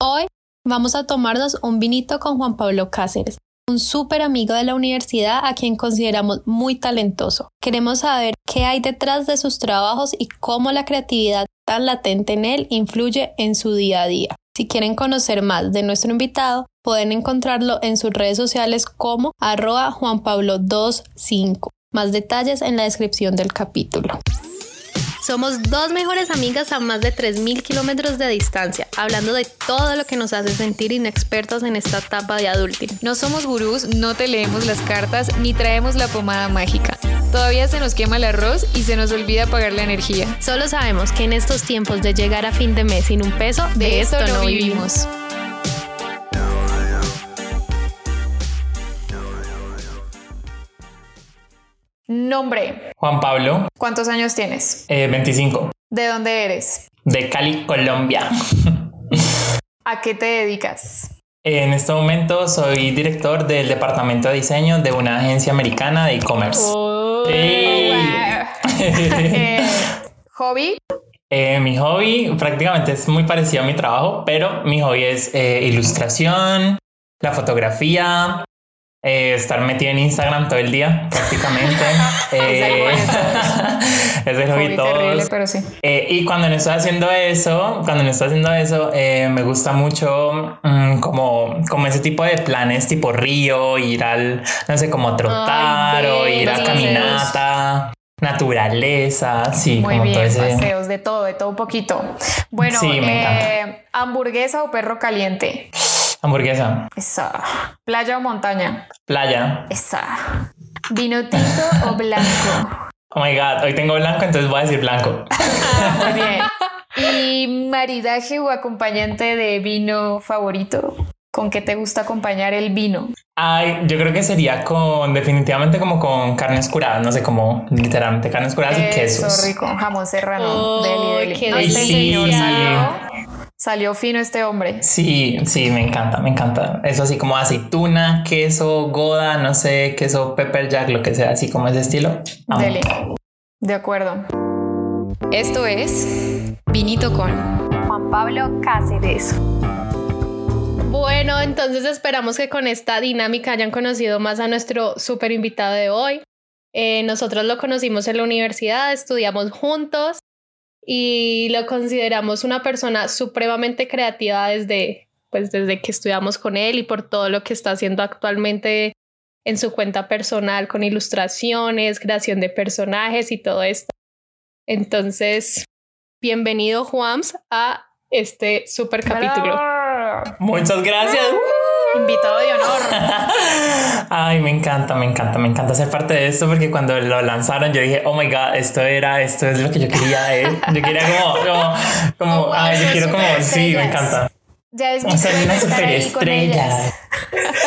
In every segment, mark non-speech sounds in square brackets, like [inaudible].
Hoy vamos a tomarnos un vinito con Juan Pablo Cáceres, un súper amigo de la universidad a quien consideramos muy talentoso. Queremos saber qué hay detrás de sus trabajos y cómo la creatividad tan latente en él influye en su día a día. Si quieren conocer más de nuestro invitado, pueden encontrarlo en sus redes sociales como arroba Juan Pablo 25. Más detalles en la descripción del capítulo. Somos dos mejores amigas a más de 3.000 kilómetros de distancia, hablando de todo lo que nos hace sentir inexpertos en esta etapa de adulting. No somos gurús, no te leemos las cartas, ni traemos la pomada mágica. Todavía se nos quema el arroz y se nos olvida pagar la energía. Solo sabemos que en estos tiempos de llegar a fin de mes sin un peso, de, esto, no vivimos. Nombre. Juan Pablo, ¿Cuántos años tienes? eh, 25, ¿De dónde eres? de Cali, Colombia. [laughs] ¿A qué te dedicas? En este momento soy director del departamento de diseño de una agencia americana de e-commerce. Sí. [laughs] Eh, ¿Hobby? Eh, mi hobby prácticamente es muy parecido a mi trabajo, pero mi hobby es eh, ilustración, la fotografía, eh, estar metido en Instagram todo el día [laughs] prácticamente. [laughs] Eh, es hobby terrible, pero sí. Eh, y cuando no estoy haciendo eso, cuando no estoy haciendo eso, eh, me gusta mucho mm, como, como ese tipo de planes tipo río, ir al, no sé, como trotar Ay, o ir a caminata, naturaleza, sí, Muy como bien, todo ese... paseos, de todo, de todo un poquito. Bueno, Sí, me eh, ¿hamburguesa o perro caliente? Hamburguesa, Esa. ¿Playa o montaña? playa. Esa. ¿Vino tinto o blanco? Oh my god, hoy tengo blanco, entonces voy a decir blanco. Muy bien. ¿Y maridaje o acompañante de vino favorito? ¿Con qué te gusta acompañar el vino? Ay, yo creo que sería con, definitivamente como con carnes curadas, no sé, como literalmente carnes curadas y Eso, quesos. rico. Jamón serrano. Oh, deli, deli. qué No, delicia. señor salió, fino este hombre. Sí, sí, me encanta, me encanta. Eso así como aceituna, queso, goda, no sé, queso pepper jack, lo que sea, así como ese estilo. Amo. Deli. De acuerdo. Esto es Vinito con Juan Pablo Cáceres. Bueno, entonces esperamos que con esta dinámica hayan conocido más a nuestro súper invitado de hoy. Eh, nosotros lo conocimos en la universidad, estudiamos juntos y lo consideramos una persona supremamente creativa desde, pues, desde que estudiamos con él y por todo lo que está haciendo actualmente en su cuenta personal con ilustraciones, creación de personajes y todo esto. Entonces, bienvenido Juans a este super capítulo. Muchas gracias. Invitado de honor. [laughs] Ay, me encanta, me encanta, me encanta ser parte de esto porque cuando lo lanzaron yo dije, oh my god, esto era, esto es lo que yo quería. eh. Yo quería como, como, como, [laughs] Oh, wow, ay, yo quiero como, sí, me encanta. Ya es mi sueño una estar ahí con ellas. superestrella.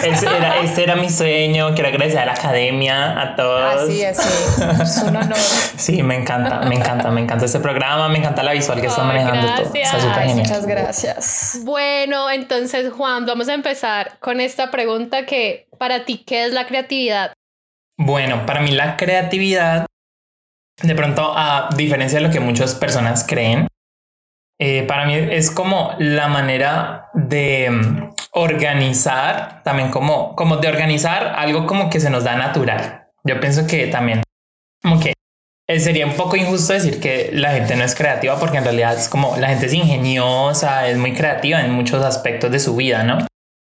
[laughs] Ese era, ese era mi sueño. Quiero agradecer a la academia, a todos. Así, así. Es un honor. [laughs] Sí, me encanta, me encanta, me encanta este programa, me encanta la visual que está Ay, manejando todo. Está gracias. súper Ay, genial. muchas gracias. Bueno, entonces Juan, vamos a empezar con esta pregunta que para ti, ¿qué es la creatividad? Bueno, para mí la creatividad, de pronto, a diferencia de lo que muchas personas creen, eh, para mí es como la manera de mm, organizar, también como, como de organizar algo como que se nos da natural. Yo pienso que también, como que eh, sería un poco injusto decir que la gente no es creativa porque en realidad es como la gente es ingeniosa, es muy creativa en muchos aspectos de su vida, ¿no?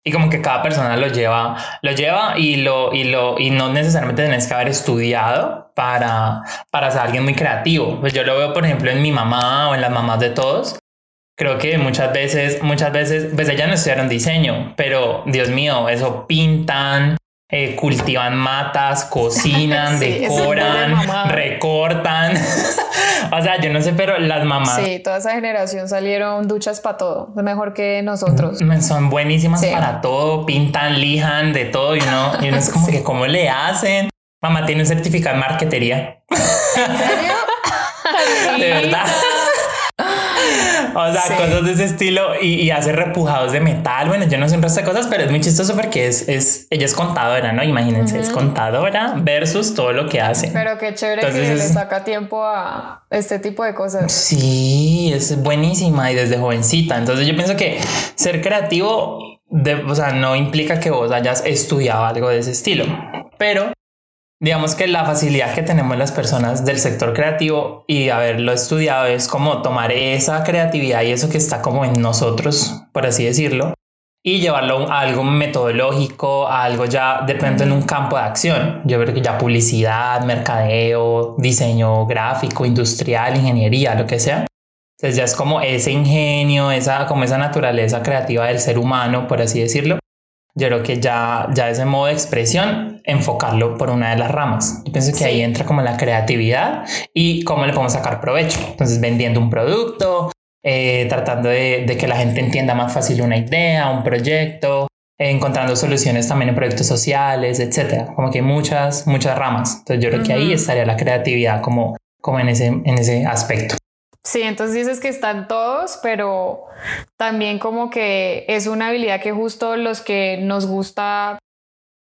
Y como que cada persona lo lleva, lo lleva y lo, y lo, y no necesariamente tenés que haber estudiado para, para ser alguien muy creativo. Pues yo lo veo, por ejemplo, en mi mamá o en las mamás de todos. Creo que muchas veces, muchas veces, pues ellas no estudiaron diseño, pero Dios mío, eso pintan, eh, cultivan matas, cocinan, [laughs] Sí, de decoran, recortan. [laughs] o sea, yo no sé, pero las mamás Sí, toda esa generación salieron duchas para todo. Mejor que nosotros. Mm, son buenísimas Sí. para todo, pintan, lijan, de todo y uno, y uno es como [laughs] Sí. que cómo le hacen. Mamá tiene un certificado en marquetería. ¿En serio? De verdad. O sea, cosas de ese estilo y, hace repujados de metal. Bueno, yo no sé un resto de cosas, pero es muy chistoso porque es, es ella es contadora, ¿no? Imagínense, es contadora versus todo lo que hace. Pero qué chévere que le saca tiempo a este tipo de cosas. Sí, es buenísima y desde jovencita. Entonces yo pienso que ser creativo, de, o sea, no implica que vos hayas estudiado algo de ese estilo, pero digamos que la facilidad que tenemos las personas del sector creativo y haberlo estudiado es como tomar esa creatividad y eso que está como en nosotros, por así decirlo, y llevarlo a algo metodológico, a algo ya de pronto en un campo de acción. Yo creo que ya publicidad, mercadeo, diseño gráfico, industrial, ingeniería, lo que sea. Entonces ya es como ese ingenio, esa, como esa naturaleza creativa del ser humano, por así decirlo, yo creo que ya, ya ese modo de expresión, enfocarlo por una de las ramas. Yo pienso que ahí entra como la creatividad y cómo le podemos sacar provecho. Entonces, vendiendo un producto, eh, tratando de, de, que la gente entienda más fácil una idea, un proyecto, encontrando soluciones también en proyectos sociales, etcétera. Como que hay muchas, muchas ramas. Entonces, yo creo que ahí estaría la creatividad como, como en, ese, en ese aspecto. Sí, entonces dices que están todos, pero también como que es una habilidad que justo los que nos gusta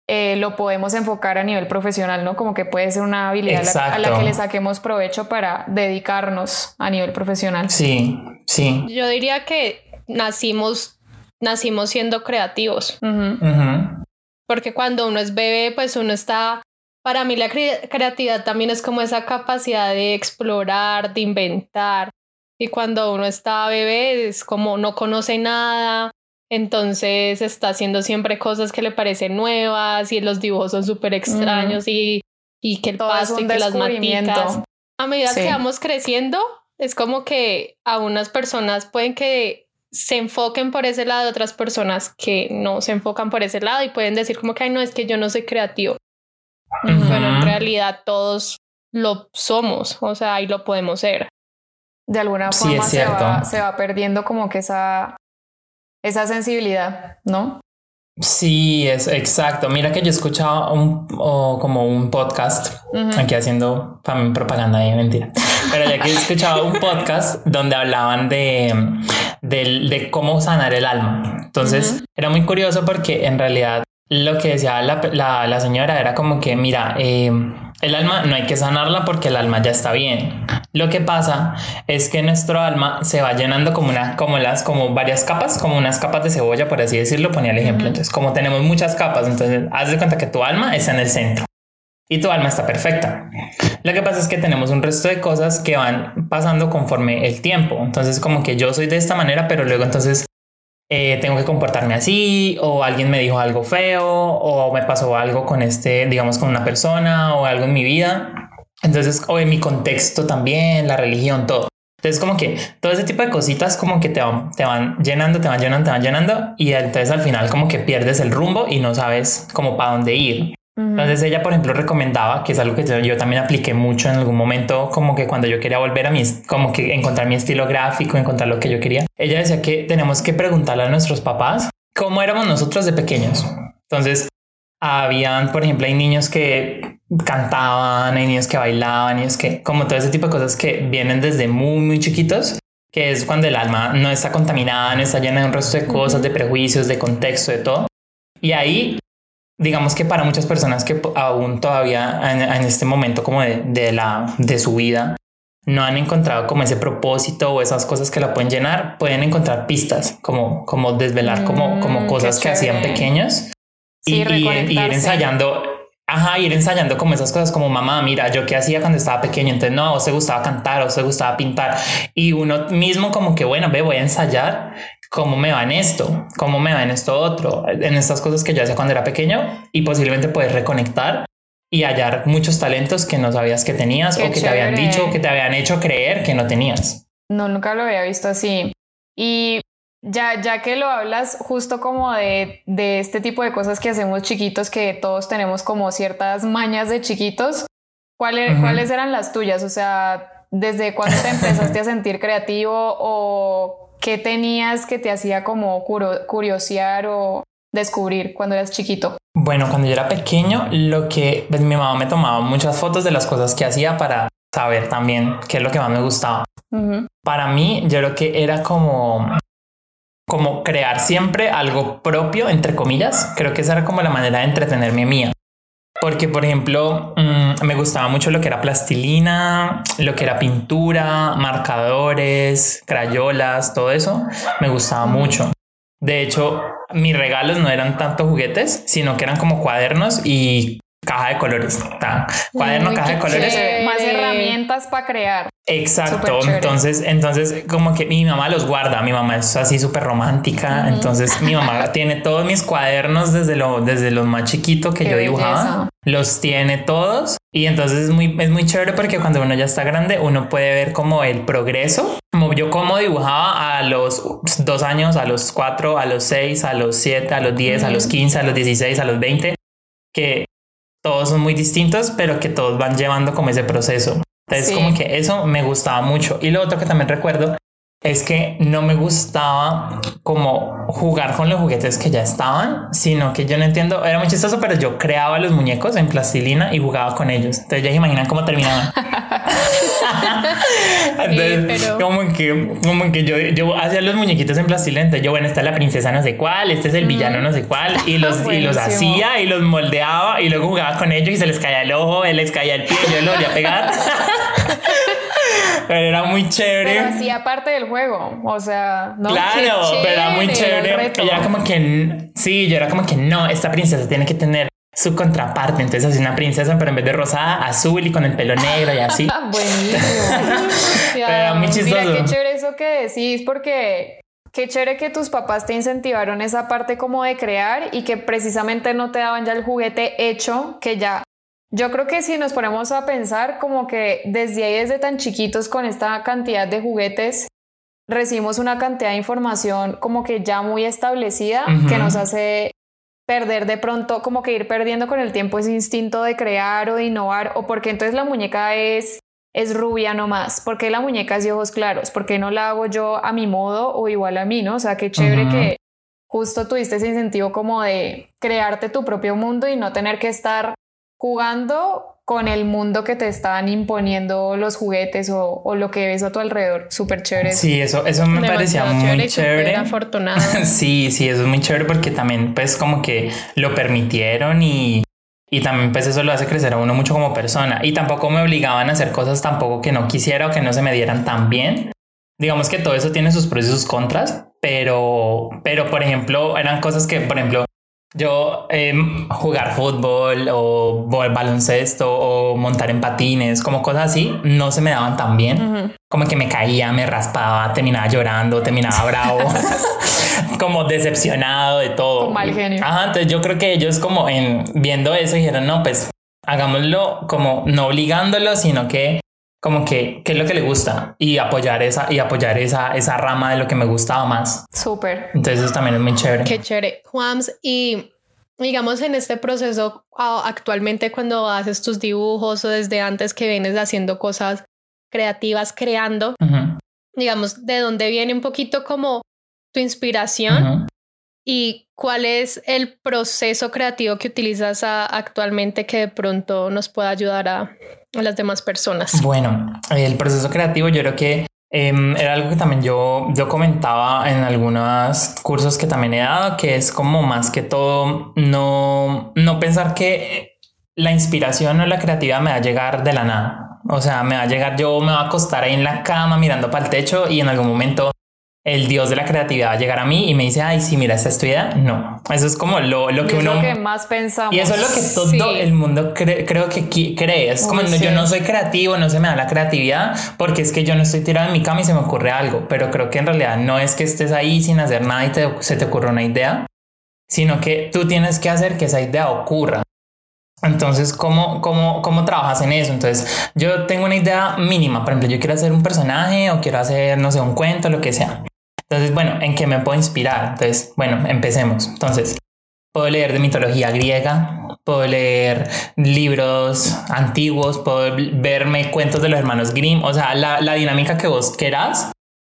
eh, lo podemos enfocar a nivel profesional, ¿no? Como que puede ser una habilidad a la, que le saquemos provecho para dedicarnos a nivel profesional. Sí, sí. Yo diría que nacimos, nacimos siendo creativos. Porque cuando uno es bebé, pues uno está para mí la creatividad también es como esa capacidad de explorar, de inventar. Y cuando uno está bebé es como no conoce nada, entonces está haciendo siempre cosas que le parecen nuevas y los dibujos son súper extraños y, y, que el pasto y que las maticas. A medida que vamos creciendo, es como que a unas personas pueden que se enfoquen por ese lado, otras personas que no se enfocan por ese lado y pueden decir como que, ay, no, es que yo no soy creativo. Bueno, en realidad todos lo somos, o sea, ahí lo podemos ser. De alguna forma se, va, se, va, perdiendo como que esa, esa sensibilidad, ¿no? Sí, es exacto. Mira que yo escuchaba un, como un podcast, aquí haciendo propaganda ahí, mentira. Pero ya que he escuchado un podcast donde hablaban de, de, cómo sanar el alma. Entonces, era muy curioso porque en realidad lo que decía la, la, señora era como que, mira, eh, el alma no hay que sanarla porque el alma ya está bien. Lo que pasa es que nuestro alma se va llenando como una, como las, como varias capas, como unas capas de cebolla, por así decirlo, ponía el ejemplo. Entonces, como tenemos muchas capas, entonces haz de cuenta que tu alma está en el centro y tu alma está perfecta. Lo que pasa es que tenemos un resto de cosas que van pasando conforme el tiempo. Entonces, como que yo soy de esta manera, pero luego entonces eh, tengo que comportarme así, o alguien me dijo algo feo, o me pasó algo con este, digamos, con una persona, o algo en mi vida. Entonces, o en mi contexto también, la religión, todo. Entonces, como que todo ese tipo de cositas como que te van, te van llenando, te van llenando, te van llenando, y entonces al final como que pierdes el rumbo y no sabes como para dónde ir. Entonces ella, por ejemplo, recomendaba, que es algo que yo, también apliqué mucho en algún momento, como que cuando yo quería volver a mi, como que encontrar mi estilo gráfico, encontrar lo que yo quería, ella decía que tenemos que preguntarle a nuestros papás cómo éramos nosotros de pequeños. Entonces, habían, por ejemplo, hay niños que cantaban, hay niños que bailaban, es que como todo ese tipo de cosas que vienen desde muy, muy chiquitos, que es cuando el alma no está contaminada, no está llena de un resto de cosas, de prejuicios, de contexto, de todo. Y ahí digamos que para muchas personas que aún todavía en, este momento como de, la, de su vida no han encontrado como ese propósito o esas cosas que la pueden llenar, pueden encontrar pistas, como, como desvelar como, como mm, cosas que hacían pequeños y, ir ensayando, ajá, ir ensayando como esas cosas como mamá, mira, yo qué hacía cuando estaba pequeño, entonces no, o se gustaba cantar, o se gustaba pintar y uno mismo como que bueno, ve, voy a ensayar cómo me va en esto, cómo me va en esto otro, en estas cosas que yo hacía cuando era pequeño y posiblemente puedes reconectar y hallar muchos talentos que no sabías que tenías o que te habían dicho, que te habían hecho creer que no tenías. No, nunca lo había visto así. Y ya, ya que lo hablas justo como de, de este tipo de cosas que hacemos chiquitos, que todos tenemos como ciertas mañas de chiquitos, ¿cuáles, ¿cuáles eran las tuyas? O sea, ¿desde cuándo te empezaste a [laughs] sentir creativo o ¿Qué tenías que te hacía como curiosear o descubrir cuando eras chiquito? Bueno, cuando yo era pequeño, lo que pues, mi mamá me tomaba muchas fotos de las cosas que hacía para saber también qué es lo que más me gustaba. para mí yo creo que era como como crear siempre algo propio, entre comillas. Creo que esa era como la manera de entretenerme mía. Porque, por ejemplo, mm, me gustaba mucho lo que era plastilina, lo que era pintura, marcadores, crayolas, todo eso. Me gustaba mucho. De hecho, mis regalos no eran tanto juguetes, sino que eran como cuadernos y caja de colores. Cuaderno, caja de colores. Más herramientas para crear. Exacto. Entonces, entonces, como que mi mamá los guarda. Mi mamá es así súper romántica. Entonces, mi mamá tiene todos mis cuadernos desde lo, desde los más chiquito que yo dibujaba. Los tiene todos. Y entonces es muy, es muy chévere porque cuando uno ya está grande, uno puede ver como el progreso. Como yo como dibujaba a los dos años, a los cuatro, a los seis, a los siete, a los diez, a los quince, a los dieciséis, a los veinte. Que todos son muy distintos, pero que todos van llevando como ese proceso. Entonces, como que eso me gustaba mucho. Y lo otro que también recuerdo es que no me gustaba como jugar con los juguetes que ya estaban, sino que yo no entiendo, era muy chistoso, pero yo creaba los muñecos en plastilina y jugaba con ellos. Entonces ya se imaginan cómo terminaban. [laughs] [laughs] Entonces, como que, como que yo, yo hacía los muñequitos en plastilina, entonces yo, bueno, esta es la princesa no sé cuál, este es el villano no sé cuál, y los, y los hacía y los moldeaba y luego jugaba con ellos y se les caía el ojo, él les caía el pie, yo lo volvía a pegar. [laughs] pero era muy chévere. Pero sí, aparte del juego, o sea, no. Claro, pero era muy chévere. Ella como que, sí, yo era como que no, esta princesa tiene que tener su contraparte. Entonces así una princesa, pero en vez de rosada, azul y con el pelo negro y así. [laughs] Buenísimo. pero muy chistoso. Mira, qué chévere eso que decís, porque qué chévere que tus papás te incentivaron esa parte como de crear y que precisamente no te daban ya el juguete hecho, que ya yo creo que si nos ponemos a pensar como que desde ahí, desde tan chiquitos con esta cantidad de juguetes, recibimos una cantidad de información como que ya muy establecida que nos hace perder de pronto, como que ir perdiendo con el tiempo ese instinto de crear o de innovar, o porque entonces la muñeca es, es rubia nomás, porque la muñeca es de ojos claros, porque no la hago yo a mi modo o igual a mí, ¿no? O sea, qué chévere que justo tuviste ese incentivo como de crearte tu propio mundo y no tener que estar jugando con el mundo que te están imponiendo los juguetes o, lo que ves a tu alrededor. Súper chévere. Sí, eso, eso me parecía muy chévere. afortunado. [laughs] sí, sí, eso es muy chévere porque también pues como que lo permitieron y, y también pues eso lo hace crecer a uno mucho como persona. Y tampoco me obligaban a hacer cosas tampoco que no quisiera o que no se me dieran tan bien. Digamos que todo eso tiene sus pros y sus contras, pero, pero por ejemplo, eran cosas que, por ejemplo, yo eh, jugar fútbol o baloncesto o montar en patines, como cosas así, no se me daban tan bien. Como que me caía, me raspaba, terminaba llorando, terminaba bravo, [laughs] como decepcionado de todo. mal genio. Ajá, entonces yo creo que ellos como en viendo eso dijeron, no, pues hagámoslo como no obligándolo, sino que como que qué es lo que le gusta y apoyar esa y apoyar esa esa rama de lo que me gustaba más. Súper. Entonces eso también es muy chévere. Qué chévere. Juans, y digamos en este proceso actualmente cuando haces tus dibujos o desde antes que vienes haciendo cosas creativas, creando, digamos, de dónde viene un poquito como tu inspiración y cuál es el proceso creativo que utilizas actualmente que de pronto nos pueda ayudar a, las demás personas? Bueno, el proceso creativo yo creo que em, era algo que también yo, yo comentaba en algunos cursos que también he dado, que es como más que todo no, no pensar que la inspiración o la creatividad me va a llegar de la nada. O sea, me va a llegar, yo me va a acostar ahí en la cama mirando para el techo y en algún momento el dios de la creatividad va a llegar a mí y me dice, ay, sí, mira, esta es tu idea. No, eso es como lo, lo que uno... lo que más pensamos. Y eso es lo que todo el mundo creo que cree. Es como, yo no soy creativo, no se me da la creatividad porque es que yo no estoy tirado en mi cama y se me ocurre algo. Pero creo que en realidad no es que estés ahí sin hacer nada y se te ocurre una idea, sino que tú tienes que hacer que esa idea ocurra. Entonces, ¿cómo, cómo, ¿cómo trabajas en eso? Entonces, yo tengo una idea mínima. Por ejemplo, yo quiero hacer un personaje o quiero hacer, no sé, un cuento, lo que sea. Entonces, bueno, ¿en qué me puedo inspirar? Entonces, bueno, empecemos. Entonces, puedo leer de mitología griega, puedo leer libros antiguos, puedo verme cuentos de los hermanos Grimm, o sea, la, la dinámica que vos quieras,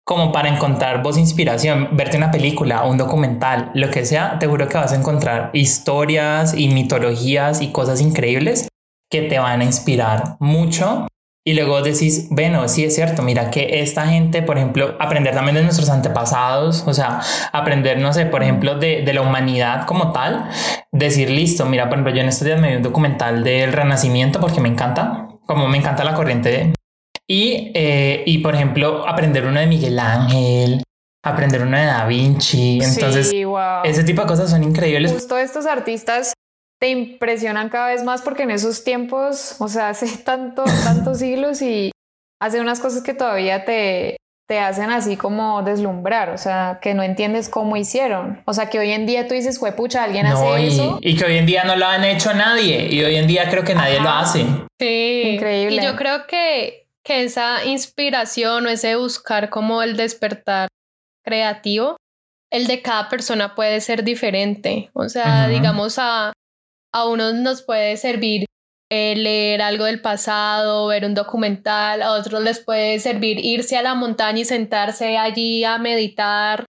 como para encontrar vos inspiración, verte una película, un documental, lo que sea, te juro que vas a encontrar historias y mitologías y cosas increíbles que te van a inspirar mucho Y luego decís, bueno, sí es cierto, mira que esta gente, por ejemplo, aprender también de nuestros antepasados, o sea, aprender, no sé, por ejemplo, de, de la humanidad como tal, decir, listo, mira, por ejemplo, yo en estos días me vi un documental del Renacimiento porque me encanta, como me encanta la corriente. Y, eh, y por ejemplo, aprender uno de Miguel Ángel, aprender uno de Da Vinci. Entonces, ese tipo de cosas son increíbles. Justo estos artistas te impresionan cada vez más porque en esos tiempos, o sea, [laughs] hace tanto, tantos siglos y hace unas cosas que todavía te, te hacen así como deslumbrar, o sea, que no entiendes cómo hicieron. O sea, que hoy en día tú dices, fue pucha, alguien hace y, eso. Y que hoy en día no lo han hecho nadie, y hoy en día creo que nadie lo hace. Sí, increíble. Y yo creo que, que esa inspiración o ese buscar como el despertar creativo, el de cada persona puede ser diferente. O sea, digamos, a, a unos nos puede servir eh, leer algo del pasado, ver un documental, a otros les puede servir irse a la montaña y sentarse allí a meditar.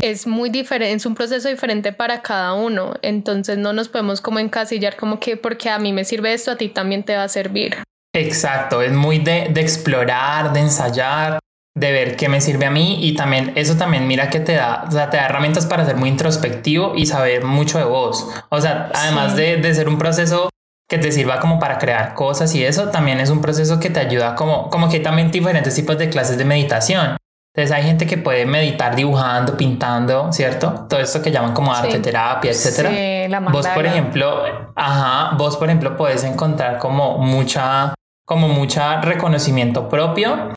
Es muy diferente, es un proceso diferente para cada uno, entonces no nos podemos como encasillar como que porque a mí me sirve esto, a ti también te va a servir. Exacto, es muy de, de explorar, de ensayar, de ver qué me sirve a mí y también eso también mira que te da, o sea, te da herramientas para ser muy introspectivo y saber mucho de vos. O sea, además de, de, ser un proceso que te sirva como para crear cosas y eso, también es un proceso que te ayuda como, como que hay también diferentes tipos de clases de meditación. Entonces hay gente que puede meditar dibujando, pintando, ¿cierto? Todo esto que llaman como arte terapia, etcétera. Sí, la vos, por ejemplo, ajá, vos, por ejemplo, puedes encontrar como mucha, como mucha reconocimiento propio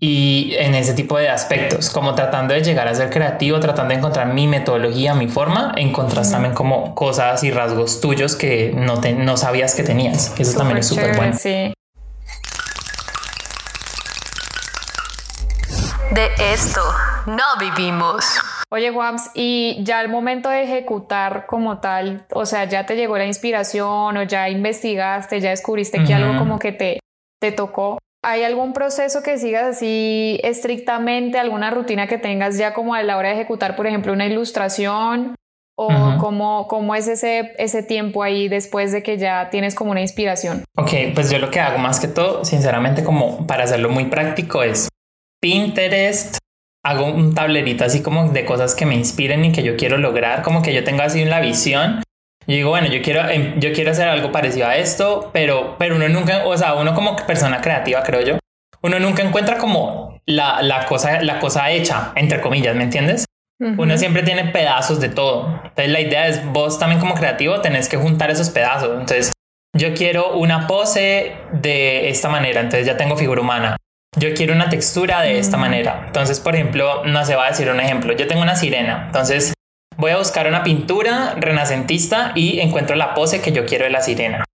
y en ese tipo de aspectos, como tratando de llegar a ser creativo, tratando de encontrar mi metodología, mi forma, encontras también como cosas y rasgos tuyos que no, te, no sabías que tenías. Eso también es súper bueno. Sí. De esto no vivimos. Oye, Juans, y ya el momento de ejecutar como tal, o sea, ya te llegó la inspiración o ya investigaste, ya descubriste que algo como que te, te tocó. ¿Hay algún proceso que sigas así estrictamente, alguna rutina que tengas ya como a la hora de ejecutar, por ejemplo, una ilustración? ¿O cómo, cómo, es ese, ese tiempo ahí después de que ya tienes como una inspiración? Ok, pues yo lo que hago más que todo, sinceramente, como para hacerlo muy práctico, es Pinterest. Hago un tablerito así como de cosas que me inspiren y que yo quiero lograr, como que yo tengo así la visión yo digo, bueno, yo quiero, em, yo quiero hacer algo parecido a esto, pero, pero uno nunca, o sea, uno como persona creativa, creo yo, uno nunca encuentra como la, la cosa, la cosa hecha, entre comillas, ¿me entiendes? Uno siempre tiene pedazos de todo. Entonces la idea es, vos también como creativo tenés que juntar esos pedazos. Entonces, yo quiero una pose de esta manera, entonces ya tengo figura humana. Yo quiero una textura de esta manera. Entonces, por ejemplo, no se va a decir un ejemplo. Yo tengo una sirena. Entonces, Voy a buscar una pintura renacentista y encuentro la pose que yo quiero de la sirena.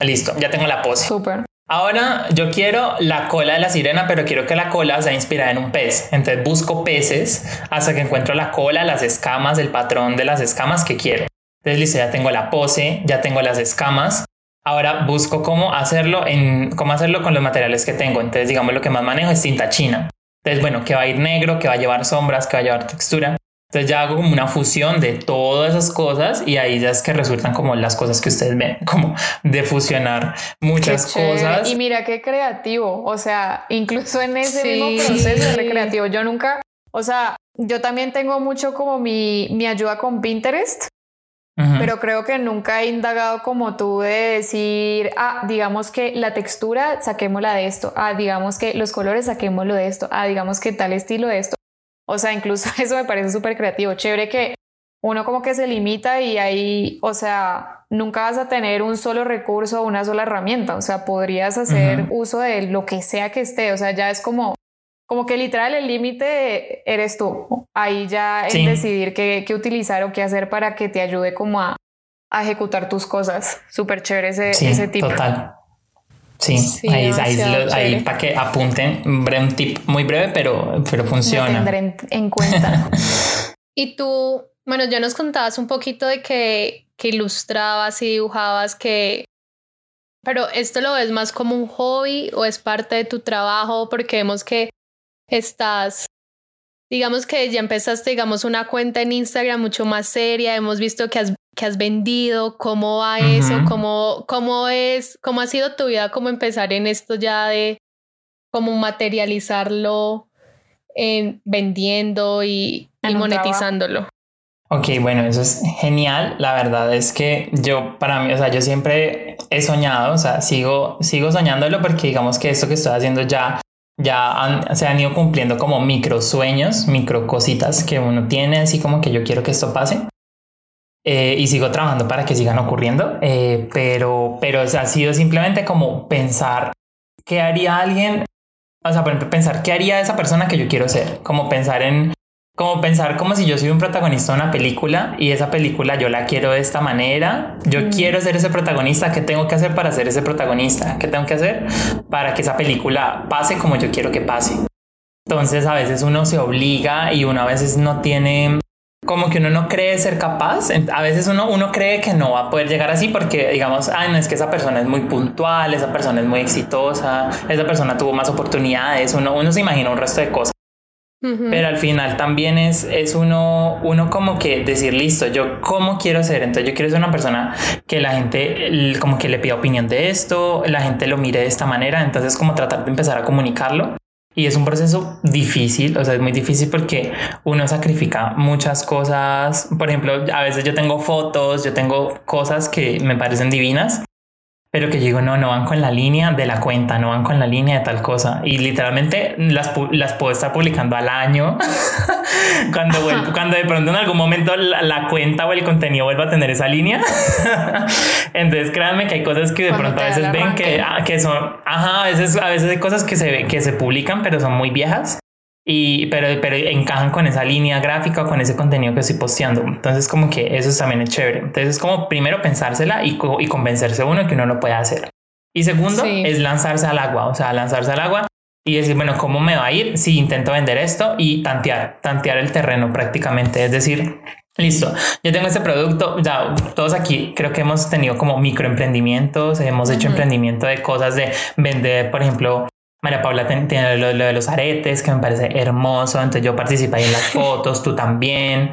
Listo, ya tengo la pose. Súper. Ahora yo quiero la cola de la sirena, pero quiero que la cola sea inspirada en un pez. Entonces busco peces hasta que encuentro la cola, las escamas, el patrón de las escamas que quiero. Entonces listo, ya tengo la pose, ya tengo las escamas. Ahora busco cómo hacerlo en cómo hacerlo con los materiales que tengo. Entonces digamos lo que más manejo es tinta china. Entonces bueno, que va a ir negro, que va a llevar sombras, que va a llevar textura. Entonces ya hago como una fusión de todas esas cosas y ahí ya es que resultan como las cosas que ustedes ven, [laughs] como de fusionar muchas cosas. Y mira qué creativo, o sea, incluso en ese mismo proceso de recreativo, yo nunca, o sea, yo también tengo mucho como mi, mi ayuda con Pinterest, pero creo que nunca he indagado como tú de decir, ah, digamos que la textura saquémosla de esto, ah, digamos que los colores saquémoslo de esto, ah, digamos que tal estilo de esto. O sea, incluso [laughs] eso me parece súper creativo. Chévere que uno como que se limita y ahí, o sea, nunca vas a tener un solo recurso o una sola herramienta. O sea, podrías hacer uso de lo que sea que esté. O sea, ya es como, como que literal el límite eres tú. Ahí ya en decidir qué, qué, utilizar o qué hacer para que te ayude como a, a ejecutar tus cosas. Súper chévere ese, ese tipo. Total. Sí, ahí, ahí, para que apunten un tip muy breve, pero, pero funciona. Lo tendré en, cuenta. [laughs] y tú, bueno, ya nos contabas un poquito de que, que ilustrabas y dibujabas, que... Pero esto lo ves más como un hobby o es parte de tu trabajo porque vemos que estás digamos que ya empezaste, digamos, una cuenta en Instagram mucho más seria, hemos visto que has que has vendido, cómo va eso, cómo, cómo es, cómo ha sido tu vida, cómo empezar en esto ya de, como materializarlo en vendiendo y, y monetizándolo. Ok, bueno, eso es genial. La verdad es que yo, para mí, o sea, yo siempre he soñado, o sea, sigo, sigo soñándolo porque digamos que esto que estoy haciendo ya, ya se han ido cumpliendo como micro sueños, micro cositas que uno tiene, así como que yo quiero que esto pase. Eh, y sigo trabajando para que sigan ocurriendo, eh, pero, pero o sea, ha sido simplemente como pensar qué haría alguien, o sea, por ejemplo, pensar qué haría esa persona que yo quiero ser, como pensar en como pensar como si yo soy un protagonista de una película y esa película yo la quiero de esta manera, yo mm. quiero ser ese protagonista, ¿qué tengo que hacer para ser ese protagonista? ¿Qué tengo que hacer para que esa película pase como yo quiero que pase? Entonces a veces uno se obliga y uno a veces no tiene como que uno no cree ser capaz. A veces uno, uno cree que no va a poder llegar así porque, digamos, ay, no es que esa persona es muy puntual, esa persona es muy exitosa, esa persona tuvo más oportunidades, uno, uno se imagina un resto de cosas. Pero al final también es, es uno, uno como que decir, listo, yo cómo quiero ser. Entonces yo quiero ser una persona que la gente como que le pida opinión de esto, la gente lo mire de esta manera. Entonces como tratar de empezar a comunicarlo. Y es un proceso difícil, o sea, es muy difícil porque uno sacrifica muchas cosas. Por ejemplo, a veces yo tengo fotos, yo tengo cosas que me parecen divinas pero que digo, no, no van con la línea de la cuenta, no van con la línea de tal cosa. Y literalmente las, las puedo estar publicando al año, [laughs] cuando, cuando de pronto en algún momento la, cuenta o el contenido vuelva a tener esa línea. [laughs] Entonces créanme que hay cosas que de pronto a veces ven que, ah, que son, ajá, a veces, a veces hay cosas que se, que se publican, pero son muy viejas y pero, pero encajan con esa línea gráfica con ese contenido que estoy posteando. Entonces como que eso también es chévere. Entonces es como primero pensársela y, y convencerse uno que uno lo puede hacer. Y segundo es lanzarse al agua, o sea, lanzarse al agua y decir, bueno, ¿cómo me va a ir si intento vender esto? Y tantear, tantear el terreno prácticamente. Es decir, listo, yo tengo este producto, ya todos aquí creo que hemos tenido como microemprendimientos, hemos hecho emprendimiento de cosas de vender, por ejemplo, María Paula tiene lo, de los aretes, que me parece hermoso. Entonces yo participé en las [laughs] fotos, tú también.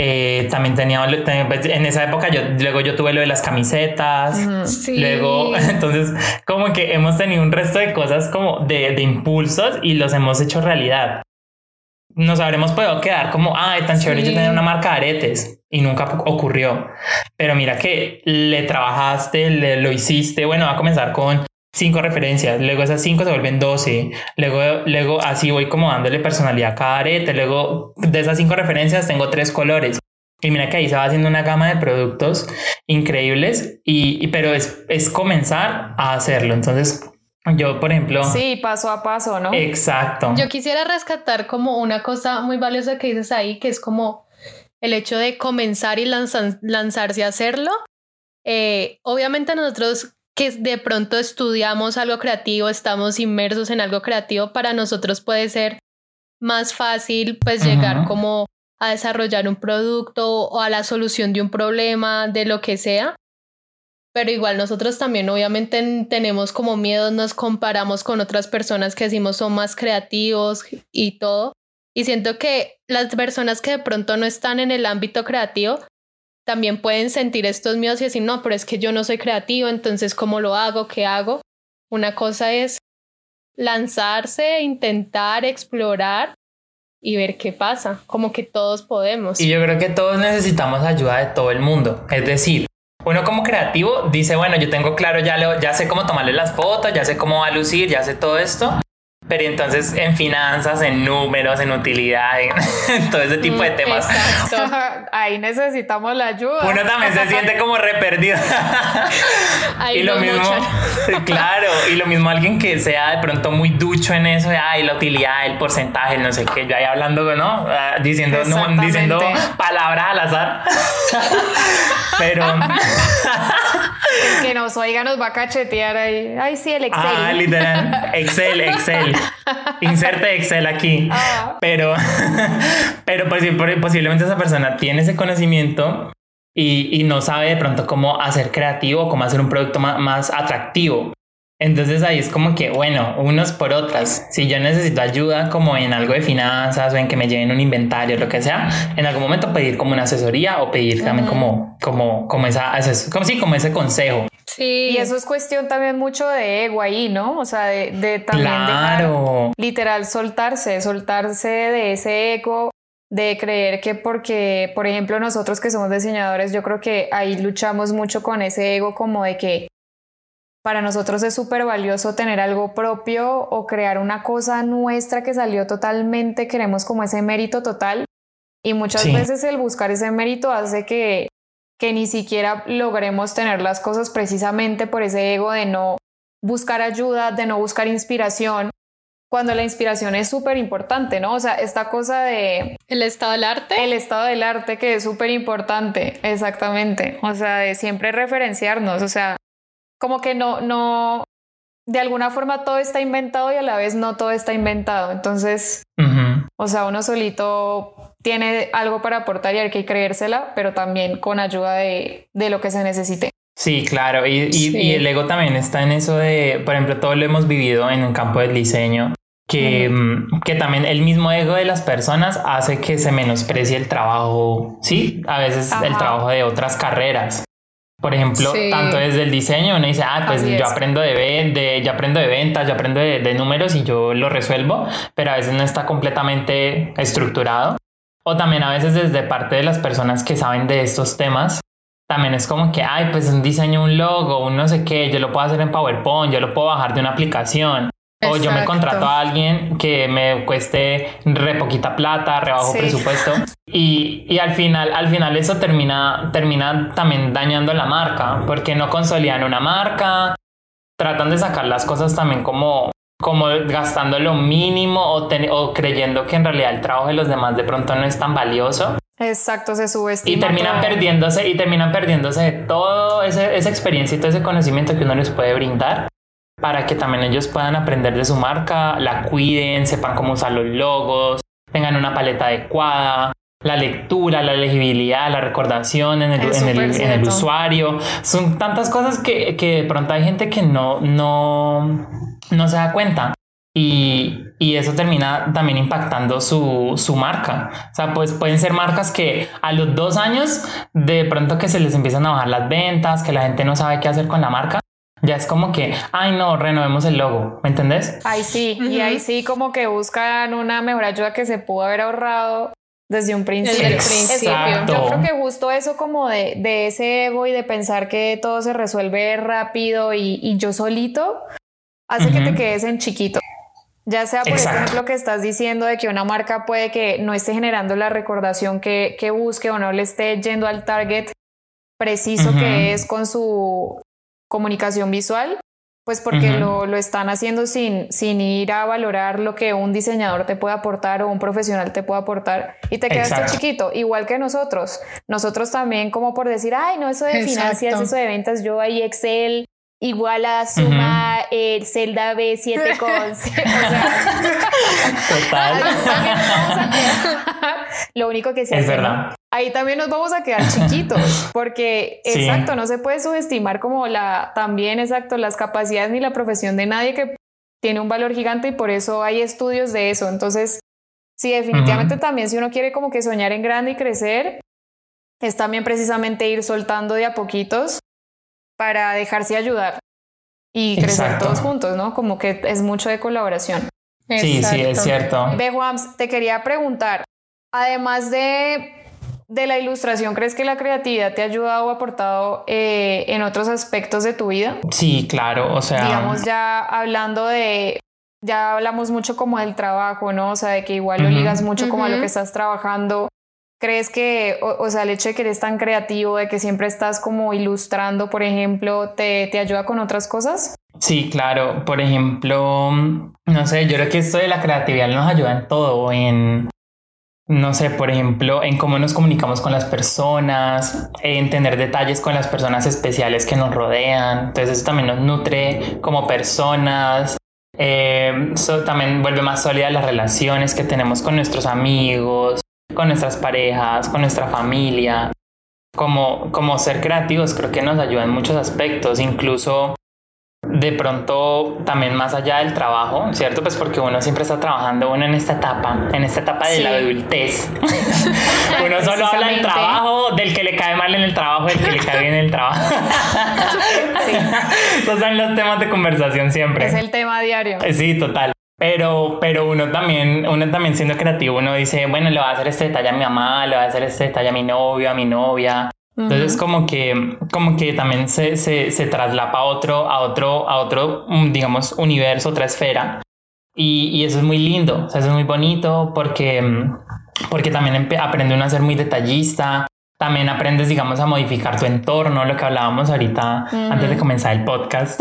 Eh, también tenía, pues, en esa época yo luego yo tuve lo de las camisetas luego [laughs] entonces como que hemos tenido un resto de cosas como de, de, impulsos y los hemos hecho realidad nos habremos podido quedar como ay tan chévere yo tenía una marca de aretes y nunca ocurrió pero mira que le trabajaste le, lo hiciste bueno va a comenzar con cinco referencias, luego esas cinco se vuelven 12, luego, luego así voy como dándole personalidad a cada arete, luego de esas cinco referencias tengo tres colores. Y mira que ahí se va haciendo una gama de productos increíbles, y, pero es, es comenzar a hacerlo. Entonces, yo, por ejemplo. Sí, paso a paso, ¿no? Exacto. Yo quisiera rescatar como una cosa muy valiosa que dices ahí, que es como el hecho de comenzar y lanzarse a hacerlo. Eh, obviamente nosotros que de pronto estudiamos algo creativo, estamos inmersos en algo creativo, para nosotros puede ser más fácil pues llegar como a desarrollar un producto o a la solución de un problema, de lo que sea. Pero igual nosotros también obviamente tenemos como miedo, nos comparamos con otras personas que decimos son más creativos y todo. Y siento que las personas que de pronto no están en el ámbito creativo también pueden sentir estos miedos y decir, no, pero es que yo no soy creativo, entonces ¿cómo lo hago? ¿Qué hago? Una cosa es lanzarse, intentar explorar y ver qué pasa, como que todos podemos. Y yo creo que todos necesitamos ayuda de todo el mundo, es decir, uno como creativo dice, bueno, yo tengo claro, ya, ya sé cómo tomarle las fotos, ya sé cómo va a lucir, ya sé todo esto, pero entonces en finanzas, en números, en utilidad, en, [laughs] todo ese tipo de temas. Exacto. [laughs] Ahí necesitamos la ayuda. Uno también se siente como re perdido. [laughs] y lo mismo, claro, y lo mismo alguien que sea de pronto muy ducho en eso, ay, la utilidad, el porcentaje, no sé qué, yo ahí hablando, ¿no? Ah, diciendo, no, diciendo palabras al azar. pero el [laughs] que nos oiga nos va a cachetear ahí. Ay, sí, el Excel. Ah, literal. Excel, Excel. [laughs] Inserte Excel aquí. Ah. Pero, [laughs] pero pues, posiblemente esa persona tiene ese conocimiento y, y, no sabe de pronto cómo hacer creativo, cómo hacer un producto más, más atractivo. Entonces ahí es como que, bueno, unos por otras. Si yo necesito ayuda como en algo de finanzas o en que me lleven un inventario, lo que sea, en algún momento pedir como una asesoría o pedir también como, como, como esa, como, sí, como ese consejo. Sí. Y eso es cuestión también mucho de ego ahí, ¿no? O sea, de, de también claro. literal soltarse, soltarse de ese ego de creer que porque, por ejemplo, nosotros que somos diseñadores, yo creo que ahí luchamos mucho con ese ego como de que para nosotros es súper valioso tener algo propio o crear una cosa nuestra que salió totalmente, queremos como ese mérito total. Y muchas veces el buscar ese mérito hace que, que ni siquiera logremos tener las cosas precisamente por ese ego de no buscar ayuda, de no buscar inspiración, cuando la inspiración es súper importante, ¿no? O sea, esta cosa de... El estado del arte. El estado del arte que es súper importante, exactamente. O sea, de siempre referenciarnos, o sea, como que no, no, de alguna forma todo está inventado y a la vez no todo está inventado. Entonces, o sea, uno solito tiene algo para aportar y hay que creérsela, pero también con ayuda de, de lo que se necesite. Sí, claro, y, y, el ego también está en eso de, por ejemplo, todo lo hemos vivido en un campo del diseño, que, mm, que también el mismo ego de las personas hace que se menosprecie el trabajo, sí, a veces el trabajo de otras carreras. Por ejemplo, tanto desde el diseño uno dice, ah, pues yo aprendo de, de, yo aprendo de ventas, yo aprendo de, de, números y yo lo resuelvo, pero a veces no está completamente estructurado. O también a veces desde parte de las personas que saben de estos temas, también es como que, ay, pues un diseño, un logo, un no sé qué, yo lo puedo hacer en PowerPoint, yo lo puedo bajar de una aplicación. O yo me contrato a alguien que me cueste re poquita plata, re bajo presupuesto. Y, y, al final, al final eso termina, termina también dañando la marca, porque no consolidan una marca, tratan de sacar las cosas también como, como gastando lo mínimo o, o creyendo que en realidad el trabajo de los demás de pronto no es tan valioso. Exacto, se subestima. Y terminan perdiéndose, y terminan perdiéndose de todo esa experiencia y todo ese conocimiento que uno les puede brindar para que también ellos puedan aprender de su marca, la cuiden, sepan cómo usar los logos, tengan una paleta adecuada, la lectura, la legibilidad, la recordación en el, en el, usuario. Son tantas cosas que, que, de pronto hay gente que no, no, no se da cuenta. Y, y eso termina también impactando su, su, marca. O sea, pues pueden ser marcas que a los dos años de pronto que se les empiezan a bajar las ventas, que la gente no sabe qué hacer con la marca, ya es como que, ay no, renovemos el logo, ¿me entendés? Ahí sí, y ahí sí como que buscan una mejor ayuda que se pudo haber ahorrado desde un principio. Desde el principio. Yo creo que justo eso como de, de, ese ego y de pensar que todo se resuelve rápido y, y yo solito, hace que te quedes en chiquito. Ya sea por este ejemplo que estás diciendo de que una marca puede que no esté generando la recordación que, que busque o no le esté yendo al target preciso que es con su comunicación visual, pues porque lo, lo, están haciendo sin, sin ir a valorar lo que un diseñador te puede aportar o un profesional te puede aportar y te quedas chiquito, igual que nosotros. Nosotros también como por decir, ay, no, eso de finanzas, eso de ventas, yo ahí Excel, igual a suma el Zelda B7 [laughs] con... o sea, Total. [laughs] [laughs] lo único que se es verdad ahí también nos vamos a quedar chiquitos, [laughs] porque exacto, no se puede subestimar como la, también exacto, las capacidades ni la profesión de nadie que tiene un valor gigante y por eso hay estudios de eso. Entonces, sí, definitivamente también si uno quiere como que soñar en grande y crecer, es también precisamente ir soltando de a poquitos para dejarse ayudar y crecer todos juntos, ¿no? Como que es mucho de colaboración. Sí, sí, es cierto. Ve, Juan, te quería preguntar, además de de la ilustración, ¿crees que la creatividad te ha ayudado o aportado eh, en otros aspectos de tu vida? Sí, claro, o sea... Digamos ya hablando de, ya hablamos mucho como del trabajo, ¿no? O sea, de que igual lo ligas mucho como a lo que estás trabajando. ¿Crees que, o, sea, el hecho de que eres tan creativo, de que siempre estás como ilustrando, por ejemplo, te, te ayuda con otras cosas? Sí, claro. Por ejemplo, no sé, yo creo que esto de la creatividad nos ayuda en todo, en no sé, por ejemplo, en cómo nos comunicamos con las personas, en tener detalles con las personas especiales que nos rodean. Entonces eso también nos nutre como personas. Eh, eso también vuelve más sólidas las relaciones que tenemos con nuestros amigos, con nuestras parejas, con nuestra familia. Como, como ser creativos creo que nos ayuda en muchos aspectos, incluso de pronto también más allá del trabajo, ¿cierto? Pues porque uno siempre está trabajando, uno en esta etapa, en esta etapa de la adultez. [laughs] uno solo habla del trabajo, del que le cae mal en el trabajo, del que le cae bien en el trabajo. [laughs] sí. Esos son los temas de conversación siempre. Es el tema diario. Sí, total. Pero, pero uno también, uno también siendo creativo, uno dice, bueno, le voy a hacer este detalle a mi mamá, le voy a hacer este detalle a mi novio, a mi novia. Entonces como que, como que también se, se, se traslapa a otro, a otro, a otro, mm, digamos, universo, otra esfera. Y, y eso es muy lindo, o sea, eso es muy bonito porque, mm, porque también aprende uno a ser muy detallista, también aprendes, digamos, a modificar tu entorno, lo que hablábamos ahorita antes de comenzar el podcast,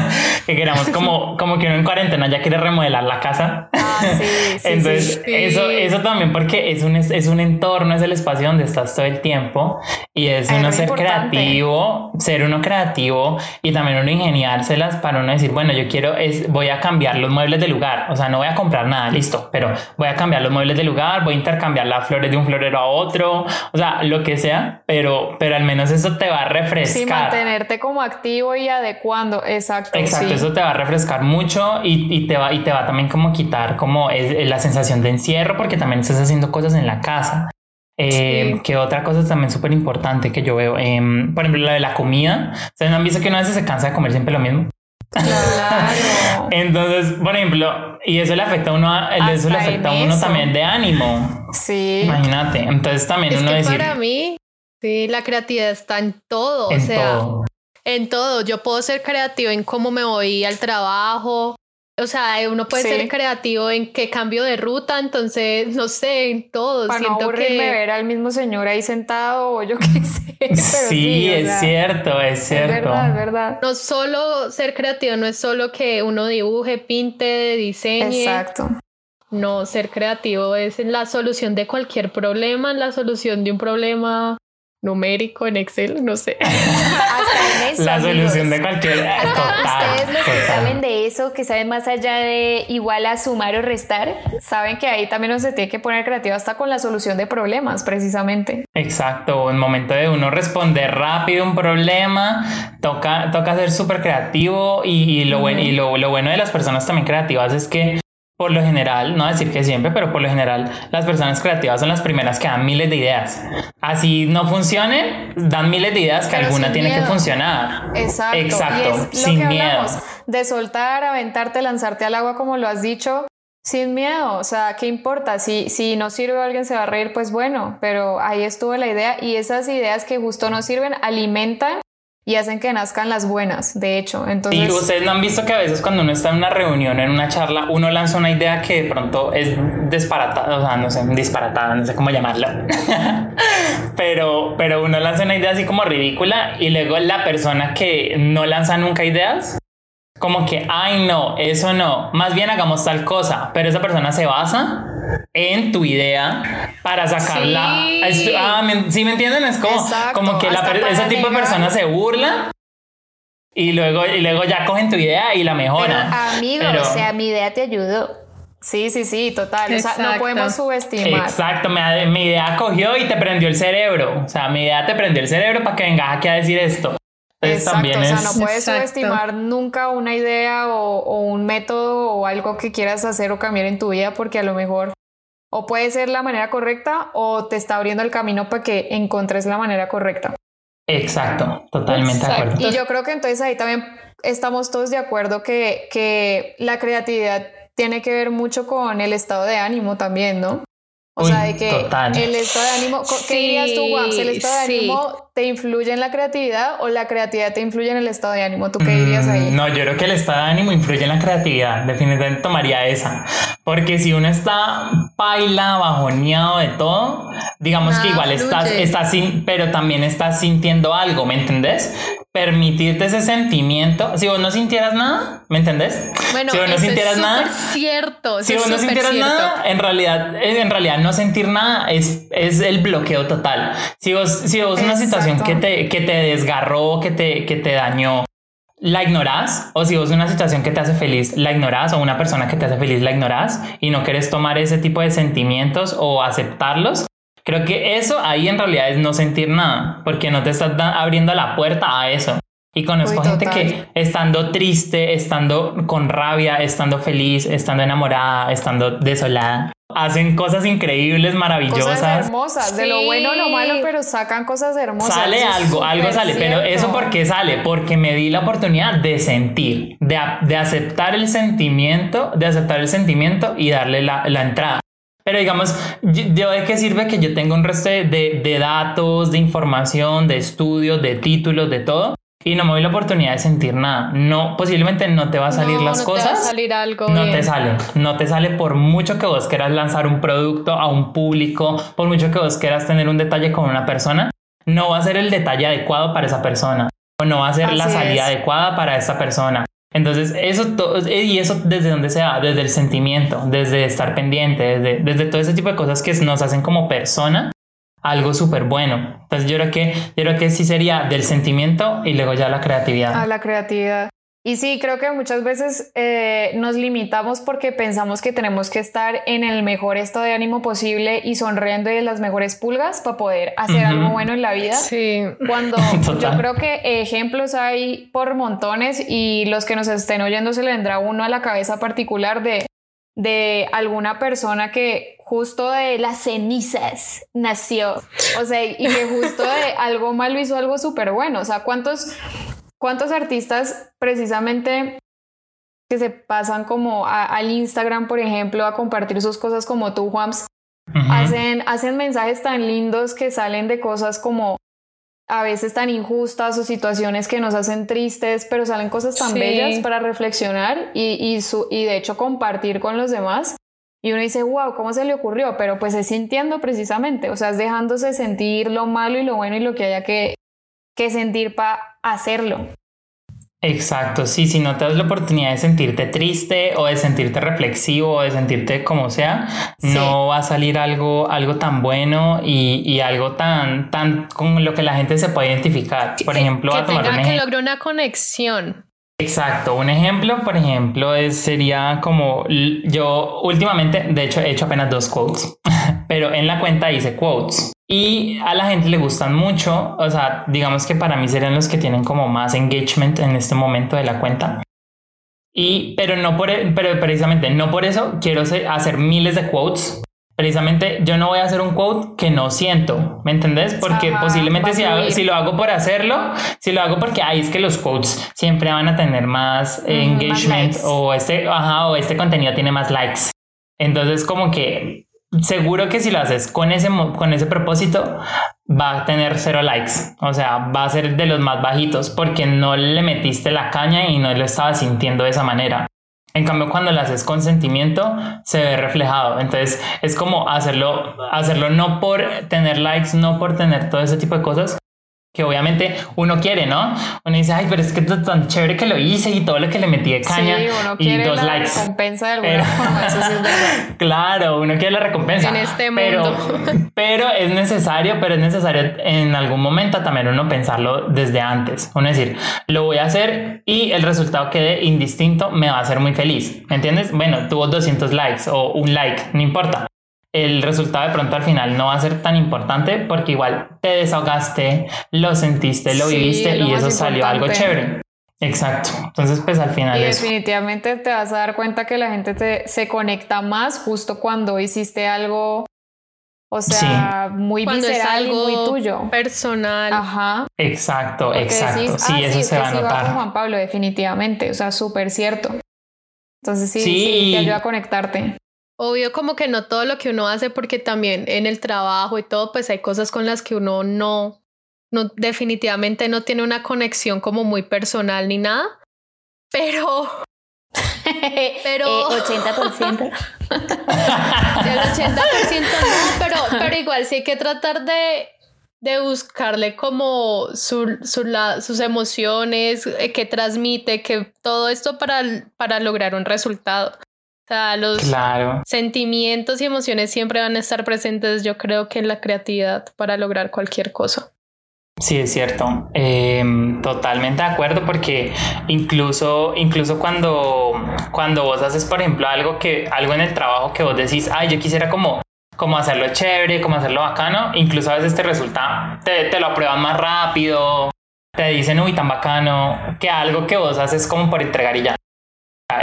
[laughs] que queramos [laughs] como, como que uno en cuarentena ya quiere remodelar la casa. Ah, sí, sí, [laughs] Entonces, Eso, eso también porque es un, es un entorno, es el espacio donde estás todo el tiempo y es uno ser creativo, ser uno creativo y también uno ingeniárselas para uno decir, bueno, yo quiero, es, voy a cambiar los muebles de lugar, o sea, no voy a comprar nada, listo, pero voy a cambiar los muebles de lugar, voy a intercambiar las flores de un florero a otro, o sea, lo que sea, pero, pero al menos eso te va a refrescar. Sí, mantenerte como activo y adecuando, exacto. Exacto, eso te va a refrescar mucho y, y, te va, y te va también como quitar como es, la sensación de encierro porque también estás haciendo cosas en la casa. Eh, Que otra cosa también súper importante que yo veo, eh, por ejemplo, la de la comida. ¿Ustedes no han visto que una vez se cansa de comer siempre lo mismo? Claro. Entonces, por ejemplo, y eso le afecta a uno, eso le afecta a uno también de ánimo. Sí. Imagínate. Entonces también es uno que Para mí, Sí, la creatividad está en todo, o sea, en todo. Yo puedo ser creativo en cómo me voy al trabajo. O sea, uno puede ser creativo en qué cambio de ruta, entonces, no sé, en todo. Para Siento no que... ver al mismo señor ahí sentado o yo qué [laughs] sé. sí, es cierto, es cierto. Es verdad, es verdad. No solo ser creativo, no es solo que uno dibuje, pinte, diseñe. Exacto. No, ser creativo es en la solución de cualquier problema, en la solución de un problema numérico en Excel, no sé. [laughs] Hasta en eso. La solución de cualquier. ustedes los que saben de eso, que saben más allá de igual a sumar o restar, saben que ahí también uno se tiene que poner creativo hasta con la solución de problemas, precisamente. Exacto. En momento de uno responder rápido un problema, toca, toca ser súper creativo y, lo, bueno, y lo, lo bueno de las personas también creativas es que por lo general, no decir que siempre, pero por lo general, las personas creativas son las primeras que dan miles de ideas. Así no funcione, dan miles de ideas que alguna tiene que funcionar. Exacto. Exacto. sin miedo. De soltar, aventarte, lanzarte al agua, como lo has dicho, sin miedo. O sea, ¿qué importa? Si, si no sirve alguien se va a reír, pues bueno, pero ahí estuvo la idea y esas ideas que justo no sirven alimentan y hacen que nazcan las buenas, de hecho. Entonces... Y ustedes no han visto que a veces cuando uno está en una reunión, en una charla, uno lanza una idea que de pronto es disparatada, o sea, no sé, disparatada, no sé cómo llamarla. [laughs] pero, pero uno lanza una idea así como ridícula y luego la persona que no lanza nunca ideas como que, ay no, eso no, más bien hagamos tal cosa, pero esa persona se basa en tu idea para sacarla. Sí, ah, ¿sí me entienden? Es como, como que ese tipo de persona se burla y luego, y luego ya cogen tu idea y la mejoran. amigo, o sea, mi idea te ayudó. Sí, sí, sí, total. O sea, no podemos subestimar. Exacto, mi, idea cogió y te prendió el cerebro. O sea, mi idea te prendió el cerebro para que vengas aquí a decir esto. Exacto, o sea, no puedes subestimar nunca una idea o, un método o algo que quieras hacer o cambiar en tu vida porque a lo mejor o puede ser la manera correcta o te está abriendo el camino para que encontres la manera correcta. Exacto, totalmente de acuerdo. Y yo creo que entonces ahí también estamos todos de acuerdo que, que la creatividad tiene que ver mucho con el estado de ánimo también, ¿no? O sea, de que el estado de ánimo, ¿qué dirías tú, Juan? ¿El estado de ánimo te influye en la creatividad o la creatividad te influye en el estado de ánimo? ¿Tú qué dirías ahí? Mm, no, yo creo que el estado de ánimo influye en la creatividad. Definitivamente tomaría esa. Porque si uno está baila, bajoneado de todo, digamos que igual estás, estás sin, pero también estás sintiendo algo, ¿me entendés? permitirte ese sentimiento. Si vos no sintieras nada, ¿me entendés? Bueno, si vos no sintieras nada, cierto. Si vos no sintieras nada, en realidad, en realidad no sentir nada es, es el bloqueo total. Si vos, si vos una situación que te, que te desgarró, que te, que te dañó, la ignorás, o si vos una situación que te hace feliz, la ignorás, o una persona que te hace feliz, la ignorás, y no quieres tomar ese tipo de sentimientos o aceptarlos, Creo que eso ahí en realidad es no sentir nada, porque no te estás abriendo la puerta a eso. Y conozco gente que estando triste, estando con rabia, estando feliz, estando enamorada, estando desolada, hacen cosas increíbles, maravillosas. Cosas hermosas, de lo bueno o lo malo, pero sacan cosas hermosas. Sale algo, algo sale, pero eso ¿por qué sale? Porque me di la oportunidad de sentir, de, de aceptar el sentimiento, de aceptar el sentimiento y darle la, la entrada. Pero digamos, ¿de qué sirve que yo tenga un resto de, de, de datos, de información, de estudios, de títulos, de todo? Y no me doy la oportunidad de sentir nada. No, posiblemente no te va a salir las cosas. No te va a salir algo. No te sale. No te sale por mucho que vos quieras lanzar un producto a un público, por mucho que vos quieras tener un detalle con una persona, no va a ser el detalle adecuado para esa persona o no va a ser la salida adecuada para esa persona. Entonces, eso todo, y eso desde donde sea, desde el sentimiento, desde estar pendiente, desde, desde todo ese tipo de cosas que nos hacen como persona, algo súper bueno. Entonces yo creo que yo creo que sí sería del sentimiento y luego ya la creatividad. A la creatividad. Y sí, creo que muchas veces eh, nos limitamos porque pensamos que tenemos que estar en el mejor estado de ánimo posible y sonriendo y de las mejores pulgas para poder hacer algo bueno en la vida. Sí. Cuando [laughs] yo creo que ejemplos hay por montones y los que nos estén oyendo se le vendrá uno a la cabeza particular de, de alguna persona que justo de las cenizas nació. O sea, y que justo de [laughs] algo malo hizo algo súper bueno. O sea, ¿cuántos, ¿cuántos artistas precisamente que se pasan como al Instagram, por ejemplo, a compartir sus cosas como tú, Juans, hacen, hacen mensajes tan lindos que salen de cosas como a veces tan injustas o situaciones que nos hacen tristes, pero salen cosas tan bellas para reflexionar y, y, su, y de hecho compartir con los demás. Y uno dice, wow, ¿cómo se le ocurrió? Pero pues es sintiendo precisamente, o sea, es dejándose sentir lo malo y lo bueno y lo que haya que, que sentir para hacerlo. Exacto, sí, si no te das la oportunidad de sentirte triste o de sentirte reflexivo o de sentirte como sea, no va a salir algo, algo tan bueno y, y, algo tan, tan con lo que la gente se puede identificar. Por ejemplo, que, a tomar tenga que lograr una conexión. Exacto, un ejemplo, por ejemplo, es, sería como yo últimamente, de hecho, he hecho apenas dos quotes, [laughs] pero en la cuenta hice quotes y a la gente le gustan mucho, o sea, digamos que para mí serían los que tienen como más engagement en este momento de la cuenta. Y, pero no por, e, pero precisamente no por eso quiero hacer miles de quotes precisamente yo no voy a hacer un quote que no siento, ¿me entendés? Porque posiblemente si, si, lo hago por hacerlo, si lo hago porque ahí es que los quotes siempre van a tener más engagement o este, ajá, o este contenido tiene más likes. Entonces como que seguro que si lo haces con ese, con ese propósito va a tener cero likes, o sea, va a ser de los más bajitos porque no le metiste la caña y no lo estabas sintiendo de esa manera. En cambio, cuando lo haces con sentimiento, se ve reflejado. Entonces, es como hacerlo, hacerlo no por tener likes, no por tener todo ese tipo de cosas, que obviamente uno quiere, ¿no? Uno dice, ay, pero es que es tan chévere que lo hice y todo lo que le metí de caña sí, uno y quiere dos la likes. recompensa de alguna forma, eso sí es verdad. [laughs] Claro, uno quiere la recompensa. En este mundo. Pero, [laughs] pero es necesario, pero es necesario en algún momento también uno pensarlo desde antes. Uno decir, lo voy a hacer y el resultado quede indistinto, me va a hacer muy feliz. ¿Me entiendes? Bueno, tuvo 200 likes o un like, no importa el resultado de pronto al final no va a ser tan importante porque igual te desahogaste, lo sentiste, lo viviste y eso salió algo chévere. Exacto. Entonces, pues al final. Y definitivamente te vas a dar cuenta que la gente te, se conecta más justo cuando hiciste algo, o sea, muy visceral y muy tuyo. Personal. Ajá. Exacto, exacto. sí, ah, eso se va a notar. con Juan Pablo, definitivamente. O sea, súper cierto. Entonces sí, sí, te ayuda a conectarte. Obvio como que no todo lo que uno hace porque también en el trabajo y todo pues hay cosas con las que uno no, no definitivamente no tiene una conexión como muy personal ni nada, pero [laughs] pero 80%. Eh, [laughs] el 80% no, pero, pero igual sí hay que tratar de, de buscarle como su, su, sus emociones, eh, que transmite, que todo esto para, para lograr un resultado. O sea, los sentimientos y emociones siempre van a estar presentes, yo creo que en la creatividad para lograr cualquier cosa. Sí, es cierto. Em, totalmente de acuerdo porque incluso, incluso cuando, cuando vos haces, por ejemplo, algo que, algo en el trabajo que vos decís, ay, yo quisiera como, como hacerlo chévere, como hacerlo bacano, incluso a veces te resulta, te, te lo aprueban más rápido, te dicen, uy, tan bacano, que algo que vos haces como por entregar y ya.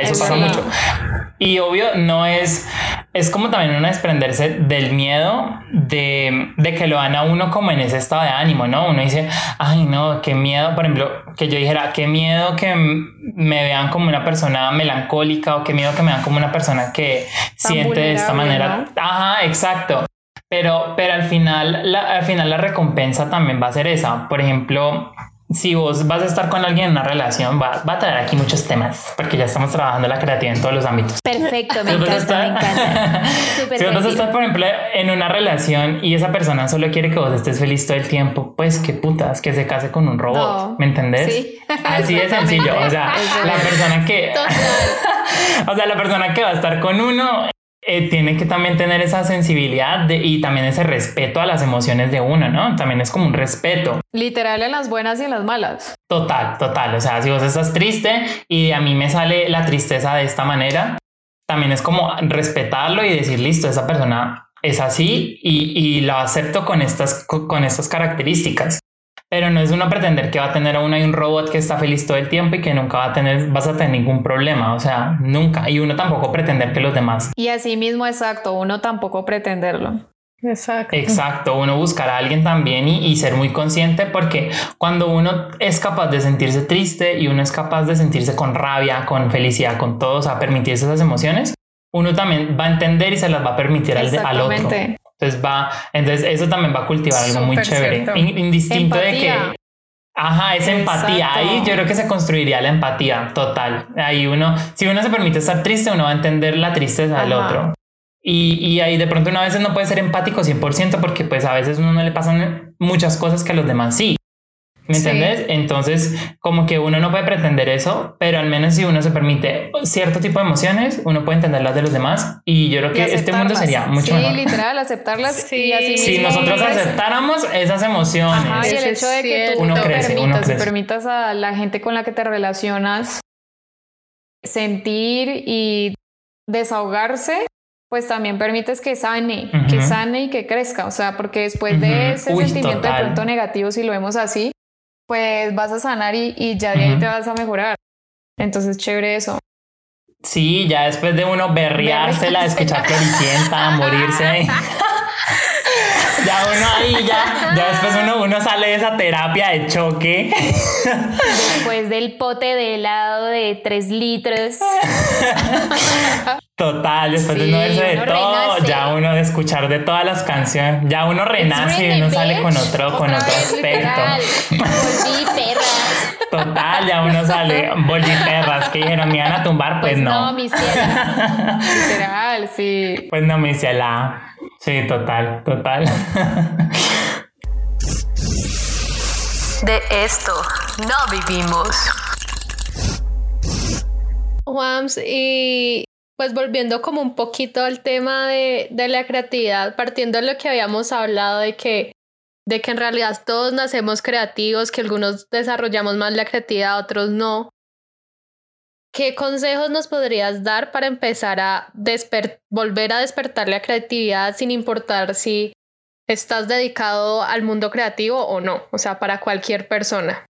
Eso pasa mucho. Y obvio, no es, es como también uno desprenderse del miedo de, de, que lo dan a uno como en ese estado de ánimo, ¿no? Uno dice, ay, no, qué miedo, por ejemplo, que yo dijera, qué miedo que me vean como una persona melancólica o qué miedo que me vean como una persona que siente de esta manera. Ajá, exacto. Pero, pero al final, la, al final la recompensa también va a ser esa. Por ejemplo, si vos vas a estar con alguien en una relación, va, va, a traer aquí muchos temas, porque ya estamos trabajando la creatividad en todos los ámbitos. Perfecto, me encanta, me encanta. [laughs] si vos vas a estar, por ejemplo, en una relación y esa persona solo quiere que vos estés feliz todo el tiempo, pues qué putas, que se case con un robot, ¿me entendés? Sí. Así de [laughs] sencillo, o sea, la persona que... [laughs] o sea, la persona que va a estar con uno eh, tiene que también tener esa sensibilidad y también ese respeto a las emociones de uno, ¿no? También es como un respeto. Literal en las buenas y en las malas. Total, total. O sea, si vos estás triste y a mí me sale la tristeza de esta manera, también es como respetarlo y decir, listo, esa persona es así y, y la acepto con estas, con estas características pero no es uno pretender que va a tener a uno y un robot que está feliz todo el tiempo y que nunca va a tener, vas a tener ningún problema, o sea, nunca. Y uno tampoco pretender que los demás. Y así mismo, exacto, uno tampoco pretenderlo. Exacto. Exacto, uno buscar a alguien también y, y, ser muy consciente porque cuando uno es capaz de sentirse triste y uno es capaz de sentirse con rabia, con felicidad, con todo, o sea, permitirse esas emociones, uno también va a entender y se las va a permitir al, al otro. Entonces va, entonces eso también va a cultivar algo muy chévere, indistinto de que Ajá, esa empatía. Ahí yo creo que se construiría la empatía total. Ahí uno, si uno se permite estar triste, uno va a entender la tristeza del otro. Y, y, ahí de pronto uno a veces no puede ser empático 100% porque pues a veces uno no le pasan muchas cosas que a los demás sí. ¿Me entiendes? Entonces, como que uno no puede pretender eso, pero al menos si uno se permite cierto tipo de emociones, uno puede entender las de los demás y yo creo que este mundo sería mucho sí, mejor. Sí, literal, aceptarlas sí. y así Si nosotros aceptáramos esas emociones. Ajá, y el hecho de que tú uno te crece, permitas, uno crece. permitas a la gente con la que te relacionas sentir y desahogarse, pues también permites que sane, uh -huh. que sane y que crezca, o sea, porque después uh -huh. de ese Uy, sentimiento total. de pronto negativo, si lo vemos así, pues vas a sanar y, y ya de ahí uh -huh. te vas a mejorar. Entonces, chévere eso. Sí, ya después de uno berreársela, escuchar Floricienta, morirse. [laughs] ya uno ahí, ya, ya después uno, uno sale de esa terapia de choque. Después del pote de helado de 3 litros. Total, después sí, de uno verse de todo, renace. ya uno de escuchar de todas las canciones, ya uno renace y uno sale con otro, con otro aspecto. Volví perras. Total, ya uno sale, volví perras, que dijeron, me iban a tumbar, pues, pues no. No, mi ciela. [laughs] Literal, sí. Pues no, mi ciela. Sí, total, total. [laughs] De esto no vivimos. Juans, y pues volviendo como un poquito al tema de, de, la creatividad, partiendo de lo que habíamos hablado de que, de que en realidad todos nacemos creativos, que algunos desarrollamos más la creatividad, otros no. ¿Qué consejos nos podrías dar para empezar a volver a despertar la creatividad sin importar si estás dedicado al mundo creativo o no? O sea, para cualquier persona.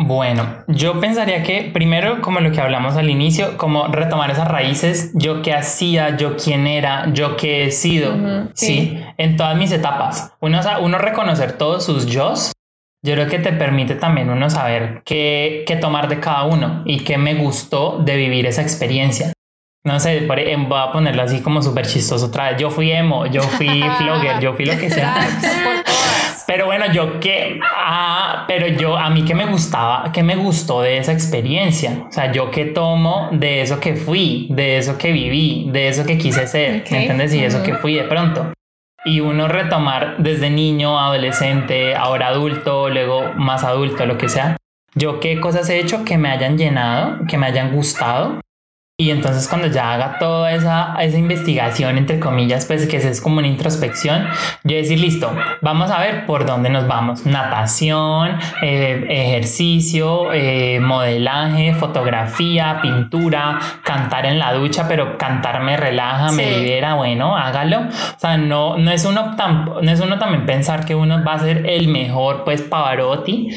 Bueno, yo pensaría que primero, como lo que hablamos al inicio, como retomar esas raíces, yo qué hacía, yo quién era, yo qué he sido, uh -huh, sí. sí. en todas mis etapas. Uno, uno reconocer todos sus yo, yo creo que te permite también uno saber qué, qué tomar de cada uno y qué me gustó de vivir esa experiencia. No sé, voy a ponerlo así como súper chistoso otra vez. Yo fui emo, yo fui [laughs] flogger, yo fui lo que sea. Pero bueno, yo que, ah, pero yo, a mí que me gustaba, que me gustó de esa experiencia. O sea, yo que tomo de eso que fui, de eso que viví, de eso que quise ser, okay. ¿me entiendes? Y uh -huh. eso que fui de pronto. Y uno retomar desde niño, adolescente, ahora adulto, luego más adulto, lo que sea. Yo qué cosas he hecho que me hayan llenado, que me hayan gustado y entonces cuando ya haga toda esa, esa investigación, entre comillas, pues que es como una introspección, yo decir, listo, vamos a ver por dónde nos vamos. Natación, eh, ejercicio, eh, modelaje, fotografía, pintura, cantar en la ducha, pero cantar me relaja, sí. me libera, bueno, hágalo. O sea, no, no, es uno tan, no es uno también pensar que uno va a ser el mejor, pues, Pavarotti,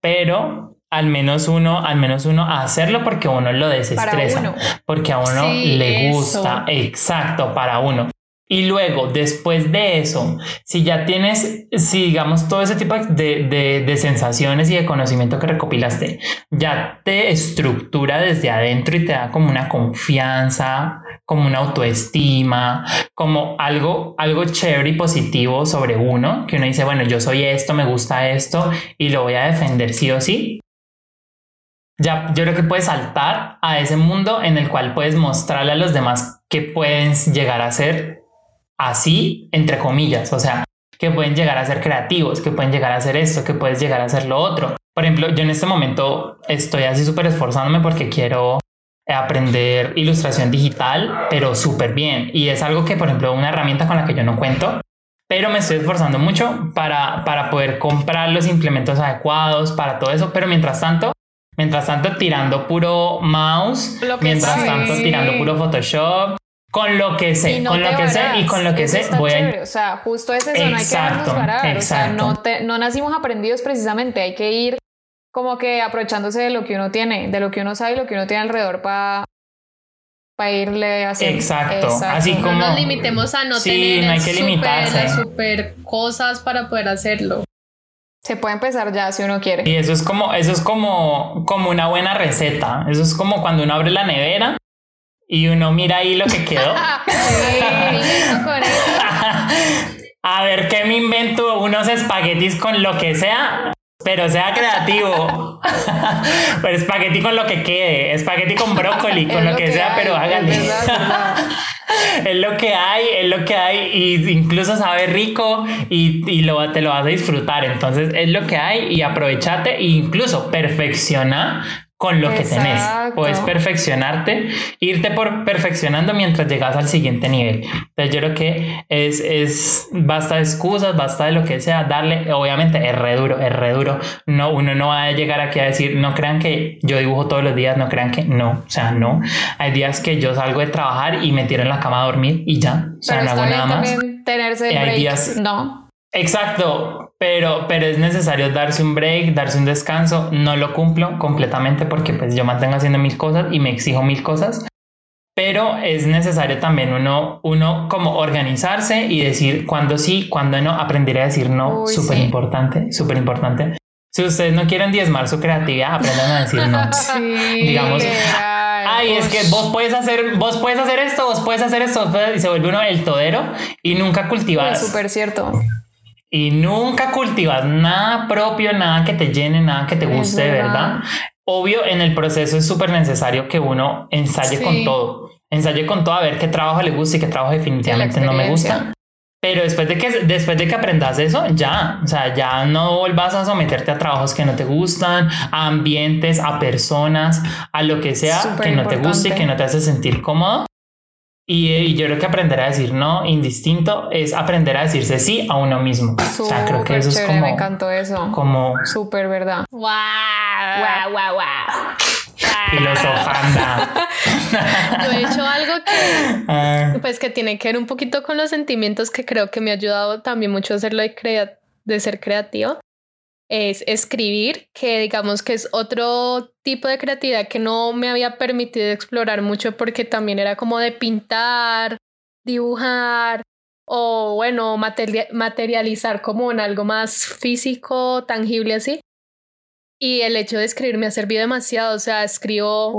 pero al menos uno, al menos uno a hacerlo porque uno lo desestresa, porque a uno le gusta, exacto, para uno. Y luego, después de eso, si ya tienes, si digamos todo ese tipo de, de, sensaciones y de conocimiento que recopilaste, ya te estructura desde adentro y te da como una confianza, como una autoestima, como algo, algo chévere y positivo sobre uno, que uno dice, bueno, yo soy esto, me gusta esto y lo voy a defender sí o sí. Ya, yo creo que puedes saltar a ese mundo en el cual puedes mostrarle a los demás que pueden llegar a ser así, entre comillas, o sea, que pueden llegar a ser creativos, que pueden llegar a hacer esto, que puedes llegar a hacer lo otro. Por ejemplo, yo en este momento estoy así súper esforzándome porque quiero aprender ilustración digital, pero súper bien. Y es algo que, por ejemplo, una herramienta con la que yo no cuento, pero me estoy esforzando mucho para, para poder comprar los implementos adecuados para todo eso. Pero mientras tanto, mientras tanto, tirando puro mouse, mientras tanto, tirando puro Photoshop, con lo que sé, con lo que sé y con lo que sé voy a... O sea, justo es eso, no hay que darnos parar. O sea, no, no nacimos aprendidos precisamente, hay que ir como que aprovechándose de lo que uno tiene, de lo que uno sabe y lo que uno tiene alrededor para para irle haciendo. Exacto. Así como. No nos limitemos a no tener no hay que super, super cosas para poder hacerlo. Se puede empezar ya si uno quiere. Y eso es como, eso es como, como una buena receta. Eso es como cuando uno abre la nevera y uno mira ahí lo que quedó. [laughs] [laughs] A ver qué me invento unos espaguetis con lo que sea, pero sea creativo. [laughs] pero espagueti con lo que quede, espagueti con brócoli, con lo, que, sea, pero háganlo. [laughs] es lo que hay, es lo que hay, y incluso sabe rico y, y lo, te lo vas a disfrutar. Entonces es lo que hay y aprovechate e incluso perfecciona con lo que tenés. Puedes perfeccionarte, irte por perfeccionando mientras llegas al siguiente nivel. Entonces yo creo que es, es basta de excusas, basta de lo que sea, darle, obviamente es re duro, es re duro. No, uno no va a llegar aquí a decir, no crean que yo dibujo todos los días, no crean que no, o sea, no. Hay días que yo salgo de trabajar y me tiro en la cama a dormir y ya, o sea, no hago nada más. Tenerse break, no. Exacto, pero, pero es necesario darse un break, darse un descanso. No lo cumplo completamente porque pues yo mantengo haciendo mil cosas y me exijo mil cosas. Pero es necesario también uno, uno como organizarse y decir cuándo sí, cuándo no, aprender a decir no, súper importante, súper importante. Si ustedes no quieren diezmar su creatividad, aprendan a decir no. [laughs] Sí, Digamos, ay, es que vos puedes hacer, vos puedes hacer esto, vos puedes hacer esto, y se vuelve uno el todero y nunca cultivar. Súper cierto y nunca cultivas nada propio, nada que te llene, nada que te guste, ¿verdad? Obvio, en el proceso es súper necesario que uno ensaye con todo, ensaye con todo a ver qué trabajo le gusta y qué trabajo definitivamente no me gusta. Pero después de, que, después de que aprendas eso, ya, o sea, ya no vuelvas a someterte a trabajos que no te gustan, a ambientes, a personas, a lo que sea que no te guste y que no te hace sentir cómodo. Y, yo creo que aprender a decir no indistinto es aprender a decirse sí a uno mismo. o sea, creo que eso es como. Me encantó eso. Como. Súper verdad. ¡Wow! ¡Wow, wow, wow! Filosofanda. Yo he hecho algo que, [laughs] ah. pues, que tiene que ver un poquito con los sentimientos que creo que me ha ayudado también mucho a hacerlo de, de ser creativo es escribir, que digamos que es otro tipo de creatividad que no me había permitido explorar mucho porque también era como de pintar, dibujar o bueno, materializar como en algo más físico, tangible así. Y el hecho de escribir me ha servido demasiado, o sea, escribo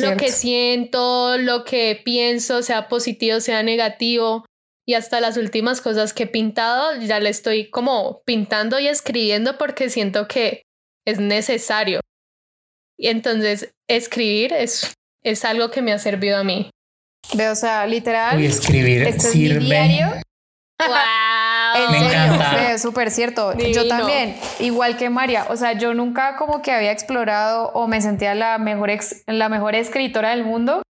lo que siento, lo que pienso, sea positivo, sea negativo, y hasta las últimas cosas que he pintado ya le estoy como pintando y escribiendo porque siento que es necesario. Y entonces escribir es, es algo que me ha servido a mí. Veo, o sea, literal. Y escribir sirve. Es mi diario. ¡Wow! me encanta. Es súper cierto. Yo también, igual que María. O sea, yo nunca como que había explorado o me sentía la mejor, la mejor escritora del mundo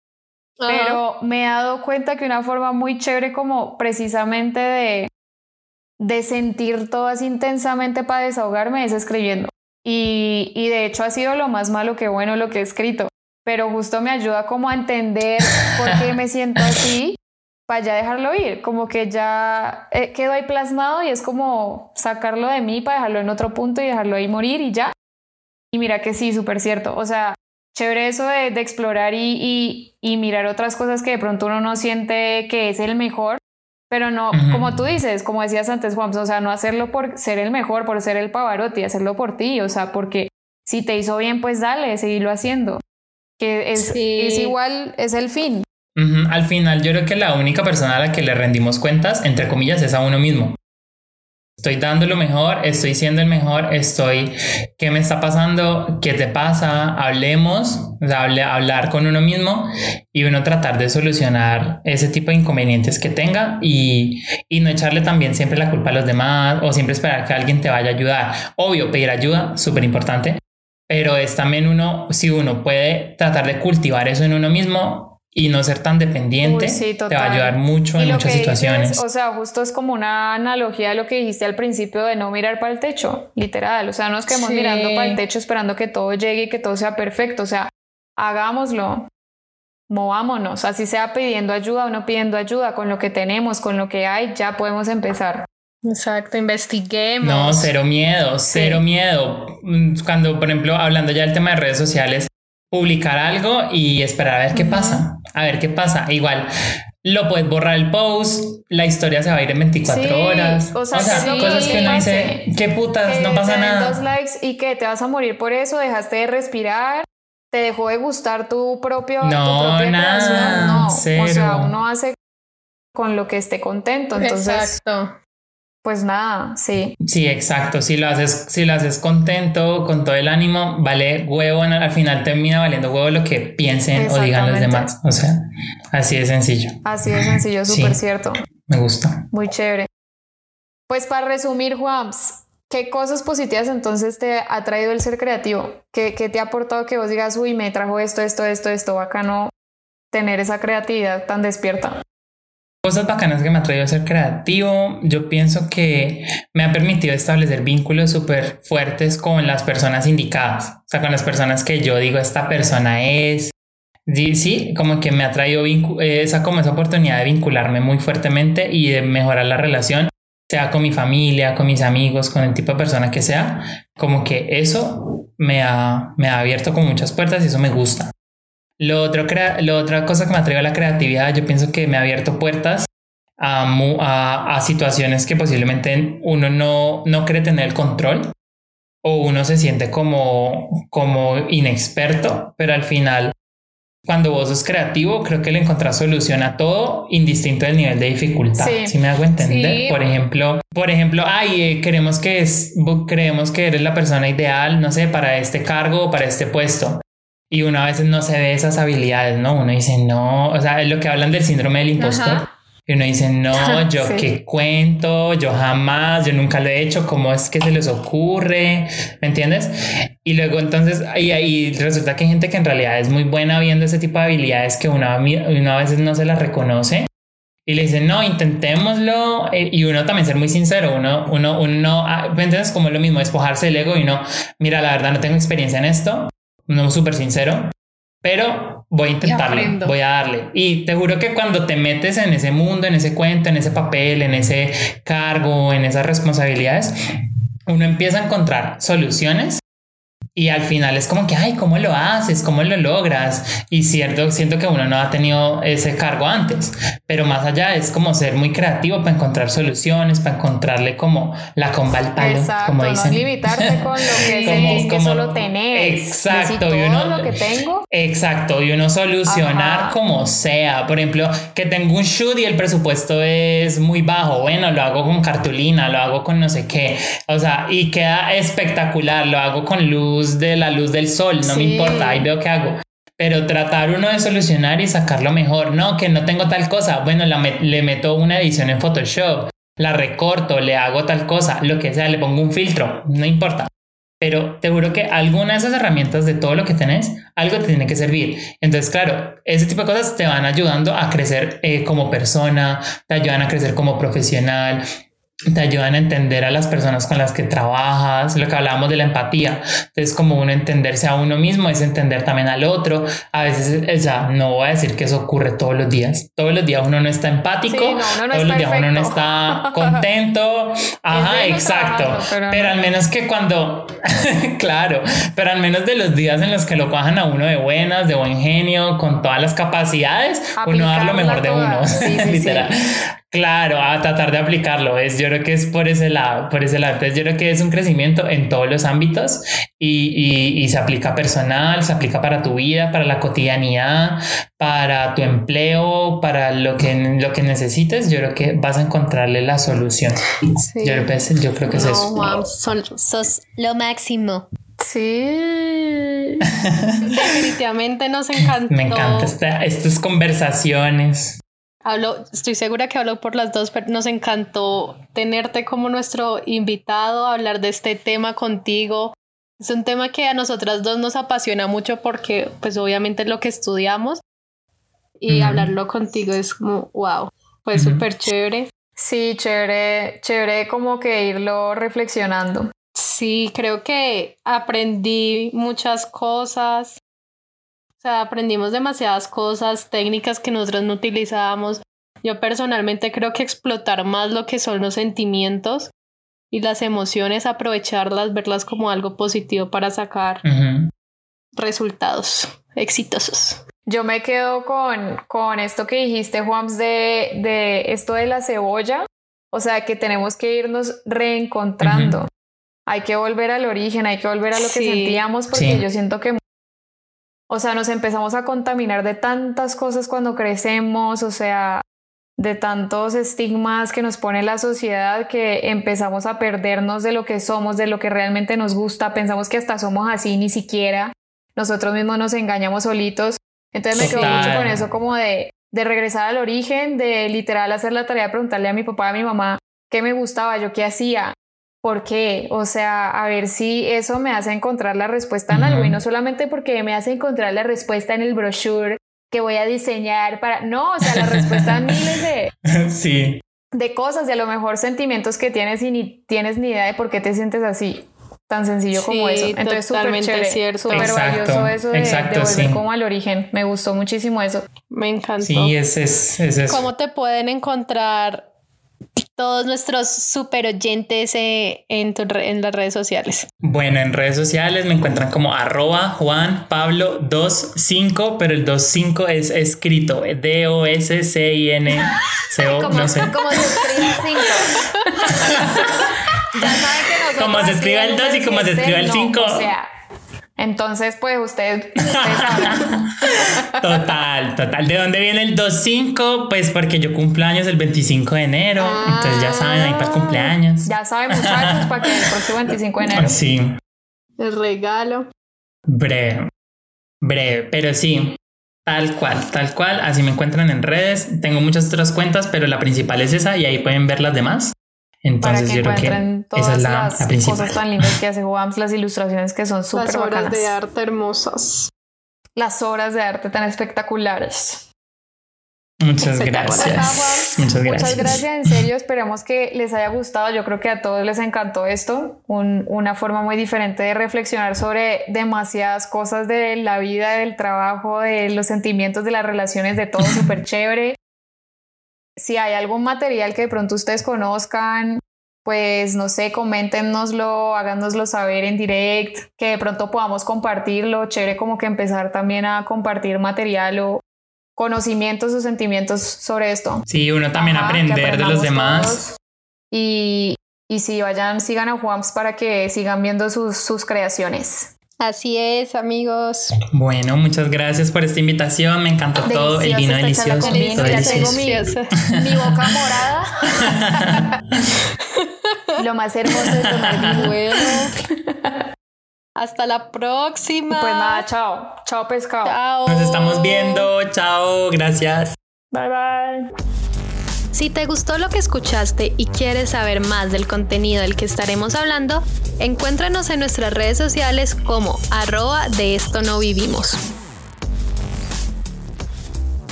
pero me he dado cuenta que una forma muy chévere como precisamente de, de sentir todo así intensamente para desahogarme es escribiendo. Y, y de hecho ha sido lo más malo que bueno lo que he escrito, pero justo me ayuda como a entender por qué me siento así para ya dejarlo ir, como que ya eh, quedo ahí plasmado y es como sacarlo de mí para dejarlo en otro punto y dejarlo ahí morir y ya. Y mira que sí, súper cierto. O sea, chévere eso de, explorar y, y, mirar otras cosas que de pronto uno no siente que es el mejor, pero no, como tú dices, como decías antes, Juan, o sea, no hacerlo por ser el mejor, por ser el Pavarotti, hacerlo por ti, o sea, porque si te hizo bien, pues dale, seguirlo haciendo. Que es, es igual, es el fin. Al final, yo creo que la única persona a la que le rendimos cuentas, entre comillas, es a uno mismo. Estoy dando lo mejor, estoy siendo el mejor, estoy, ¿qué me está pasando? ¿Qué te pasa? Hablemos, hablar con uno mismo y uno tratar de solucionar ese tipo de inconvenientes que tenga y, y no echarle también siempre la culpa a los demás o siempre esperar que alguien te vaya a ayudar. Obvio, pedir ayuda, súper importante, pero es también uno, si uno puede tratar de cultivar eso en uno mismo, y no ser tan dependiente te va a ayudar mucho en muchas situaciones. o sea, justo es como una analogía a lo que dijiste al principio de no mirar para el techo, literal. O sea, no nos quedemos mirando para el techo esperando que todo llegue y que todo sea perfecto. O sea, hagámoslo, movámonos, así sea pidiendo ayuda o no pidiendo ayuda, con lo que tenemos, con lo que hay, ya podemos empezar. Exacto, investiguemos. No, cero miedo, cero miedo. Mm, cuando, por ejemplo, hablando ya del tema de redes sociales, publicar algo y esperar a ver qué pasa, a ver qué pasa. Igual, lo puedes borrar el post, la historia se va a ir en 24 horas. O sea, cosas que uno dice, qué putas, no pasa nada. Dos likes y que te vas a morir por eso, dejaste de respirar, te dejó de gustar tu propio no, tu propia nada, No, o sea, uno hace con lo que esté contento. Entonces, Exacto pues nada, sí. Sí, exacto. Si lo haces, si lo haces contento, con todo el ánimo, vale huevo, al final termina valiendo huevo lo que piensen o digan los demás. O sea, así de sencillo. Así de sencillo, súper cierto. Me gusta. Muy chévere. Pues para resumir, Juans, ¿qué cosas positivas entonces te ha traído el ser creativo? ¿Qué, qué te ha aportado que vos digas, uy, me trajo esto, esto, esto, esto, bacano tener esa creatividad tan despierta? Cosas bacanas que me ha traído a ser creativo, yo pienso que me ha permitido establecer vínculos súper fuertes con las personas indicadas, o sea, con las personas que yo digo, esta persona es, sí, sí como que me ha traído esa, como esa oportunidad de vincularme muy fuertemente y de mejorar la relación, sea con mi familia, con mis amigos, con el tipo de persona que sea, como que eso me ha, me ha abierto con muchas puertas y eso me gusta. Lo otro, lo otra cosa que me atreve a la creatividad, yo pienso que me ha abierto puertas a, a, situaciones que posiblemente uno no, no cree tener el control o uno se siente como, como inexperto, pero al final, cuando vos sos creativo, creo que le encontrás solución a todo, indistinto del nivel de dificultad. Si me hago entender? Por ejemplo, por ejemplo, ay, eh, queremos que es, creemos que eres la persona ideal, no sé, para este cargo o para este puesto y uno a veces no se ve esas habilidades, ¿no? Uno dice, no, o sea, es lo que hablan del síndrome del impostor. Y uno dice, no, [laughs] yo qué cuento, yo jamás, yo nunca lo he hecho, ¿cómo es que se les ocurre? ¿Me entiendes? Y luego entonces, y ahí resulta que hay gente que en realidad es muy buena viendo ese tipo de habilidades que uno, uno a veces no se las reconoce. Y le dicen, no, intentémoslo. Eh, y uno también ser muy sincero, uno, uno, uno, ah, ¿me entiendes? Como es lo mismo, despojarse del ego y no, mira, la verdad no tengo experiencia en esto, no súper sincero, pero voy a intentarlo, voy a darle. Y te juro que cuando te metes en ese mundo, en ese cuento, en ese papel, en ese cargo, en esas responsabilidades, uno empieza a encontrar soluciones y al final es como que, ay, ¿cómo lo haces? ¿Cómo lo logras? Y cierto, siento que uno no ha tenido ese cargo antes, pero más allá es como ser muy creativo para encontrar soluciones, para encontrarle como la comba al palo, exacto, como dicen. No limitarte con lo que [laughs] sentís que solo tenés. Exacto. y uno, lo que tengo. Exacto, y uno solucionar como sea. Por ejemplo, que tengo un shoot y el presupuesto es muy bajo. Bueno, lo hago con cartulina, lo hago con no sé qué. O sea, y queda espectacular, lo hago con luz de la luz del sol, no me importa, ahí veo qué hago. Pero tratar uno de solucionar y sacarlo mejor, no, que no tengo tal cosa, bueno, le meto una edición en Photoshop, la recorto, le hago tal cosa, lo que sea, le pongo un filtro, no importa. Pero te juro que alguna de esas herramientas de todo lo que tenés, algo te tiene que servir. Entonces, claro, ese tipo de cosas te van ayudando a crecer eh, como persona, te ayudan a crecer como profesional, te ayudan a entender a las personas con las que trabajas, lo que hablábamos de la empatía. Entonces, como uno entenderse a uno mismo es entender también al otro. A veces, ya no voy a decir que eso ocurre todos los días. Todos los días uno no está empático, todos los días uno no está [laughs] contento. Ajá, exacto. Pero, al menos que cuando, [laughs] claro, pero al menos de los días en los que lo cojan a uno de buenas, de buen genio, con todas las capacidades, uno da lo mejor de uno, [laughs] literal. Claro, a tratar de aplicarlo. Es, yo creo que es por ese lado, por ese lado. Entonces yo creo que es un crecimiento en todos los ámbitos y, y, se aplica personal, se aplica para tu vida, para la cotidianidad, para tu empleo, para lo que, lo que necesites. Yo creo que vas a encontrarle la solución. Yo, yo, creo que es eso. Wow, sos lo máximo. Sí. [laughs] Definitivamente nos encantó. Me encanta estas conversaciones. Hablo, estoy segura que hablo por las dos, pero nos encantó tenerte como nuestro invitado, hablar de este tema contigo. Es un tema que a nosotras dos nos apasiona mucho porque pues obviamente es lo que estudiamos y hablarlo contigo es como, wow, fue súper chévere. Sí, chévere, chévere como que irlo reflexionando. Sí, creo que aprendí muchas cosas. O sea, aprendimos demasiadas cosas, técnicas que nosotros no utilizábamos. Yo personalmente creo que explotar más lo que son los sentimientos y las emociones, aprovecharlas, verlas como algo positivo para sacar resultados exitosos. Yo me quedo con, con esto que dijiste, Juan, de, de esto de la cebolla. O sea, que tenemos que irnos reencontrando. Hay que volver al origen, hay que volver a lo que sentíamos, porque yo siento que o sea, nos empezamos a contaminar de tantas cosas cuando crecemos, o sea, de tantos estigmas que nos pone la sociedad que empezamos a perdernos de lo que somos, de lo que realmente nos gusta, pensamos que hasta somos así, ni siquiera. Nosotros mismos nos engañamos solitos. Entonces me quedo mucho con eso como de, de regresar al origen, de literal hacer la tarea de preguntarle a mi papá, a mi mamá qué me gustaba, yo qué hacía, ¿Por qué? O sea, a ver si eso me hace encontrar la respuesta en algo y no solamente porque me hace encontrar la respuesta en el brochure que voy a diseñar para... No, o sea, la respuesta en miles de... [laughs] Sí. De cosas y a lo mejor sentimientos que tienes y ni tienes ni idea de por qué te sientes así. Tan sencillo como eso. Entonces, súper chévere, súper valioso eso de, volver como al origen. Me gustó muchísimo eso. Me encantó. Sí, ese es, ese es. ¿Cómo te pueden encontrar todos nuestros super oyentes eh, en, en las redes sociales? Bueno, en redes sociales me encuentran como arroba Juan Pablo 25, pero el 25 es escrito D-O-S-C-I-N-C-O, [laughs] no sé. Como se escribe 5. [laughs] ya saben que nosotros. Como se escribe el 2 y como se escribe el 5. o sea, entonces, pues usted, [laughs] Total, total. ¿De dónde viene el 2.5? Pues porque yo cumplo años el 25 de enero. entonces ya saben, ahí para el cumpleaños. Ya saben, muchachos, para que el próximo 25 de enero. Sí. El regalo. Breve. Breve, pero sí. Tal cual, tal cual. Así me encuentran en redes. Tengo muchas otras cuentas, pero la principal es esa y ahí pueden ver las demás. Entonces, para que encuentren todas las cosas tan lindas que hace Wams, las ilustraciones que son súper bacanas. Las obras de arte hermosas. Las obras de arte tan espectaculares. Muchas gracias. Muchas gracias. Muchas gracias, en serio. Esperemos que les haya gustado. Yo creo que a todos les encantó esto. una forma muy diferente de reflexionar sobre demasiadas cosas de la vida, del trabajo, de los sentimientos, de las relaciones, de todo [laughs] súper chévere si hay algún material que de pronto ustedes conozcan, pues no sé, coméntenoslo, háganoslo saber en direct, que de pronto podamos compartirlo. Chévere como que empezar también a compartir material o conocimientos o sentimientos sobre esto. Sí, uno también aprender de los demás. Y, y sí, vayan, sigan a Juans para que sigan viendo sus, sus creaciones. Así es, amigos. Bueno, muchas gracias por esta invitación. Me encantó todo. El vino delicioso. Vino, ya tengo mi, [laughs] mi, boca morada. [laughs] Lo más hermoso de tomar vino. Bueno. Hasta la próxima. Pues nada, chao. Chao, pescado. Chao. Nos estamos viendo. Chao. Gracias. Bye, bye. Si te gustó lo que escuchaste y quieres saber más del contenido del que estaremos hablando, encuéntranos en nuestras redes sociales como arroba de esto no vivimos.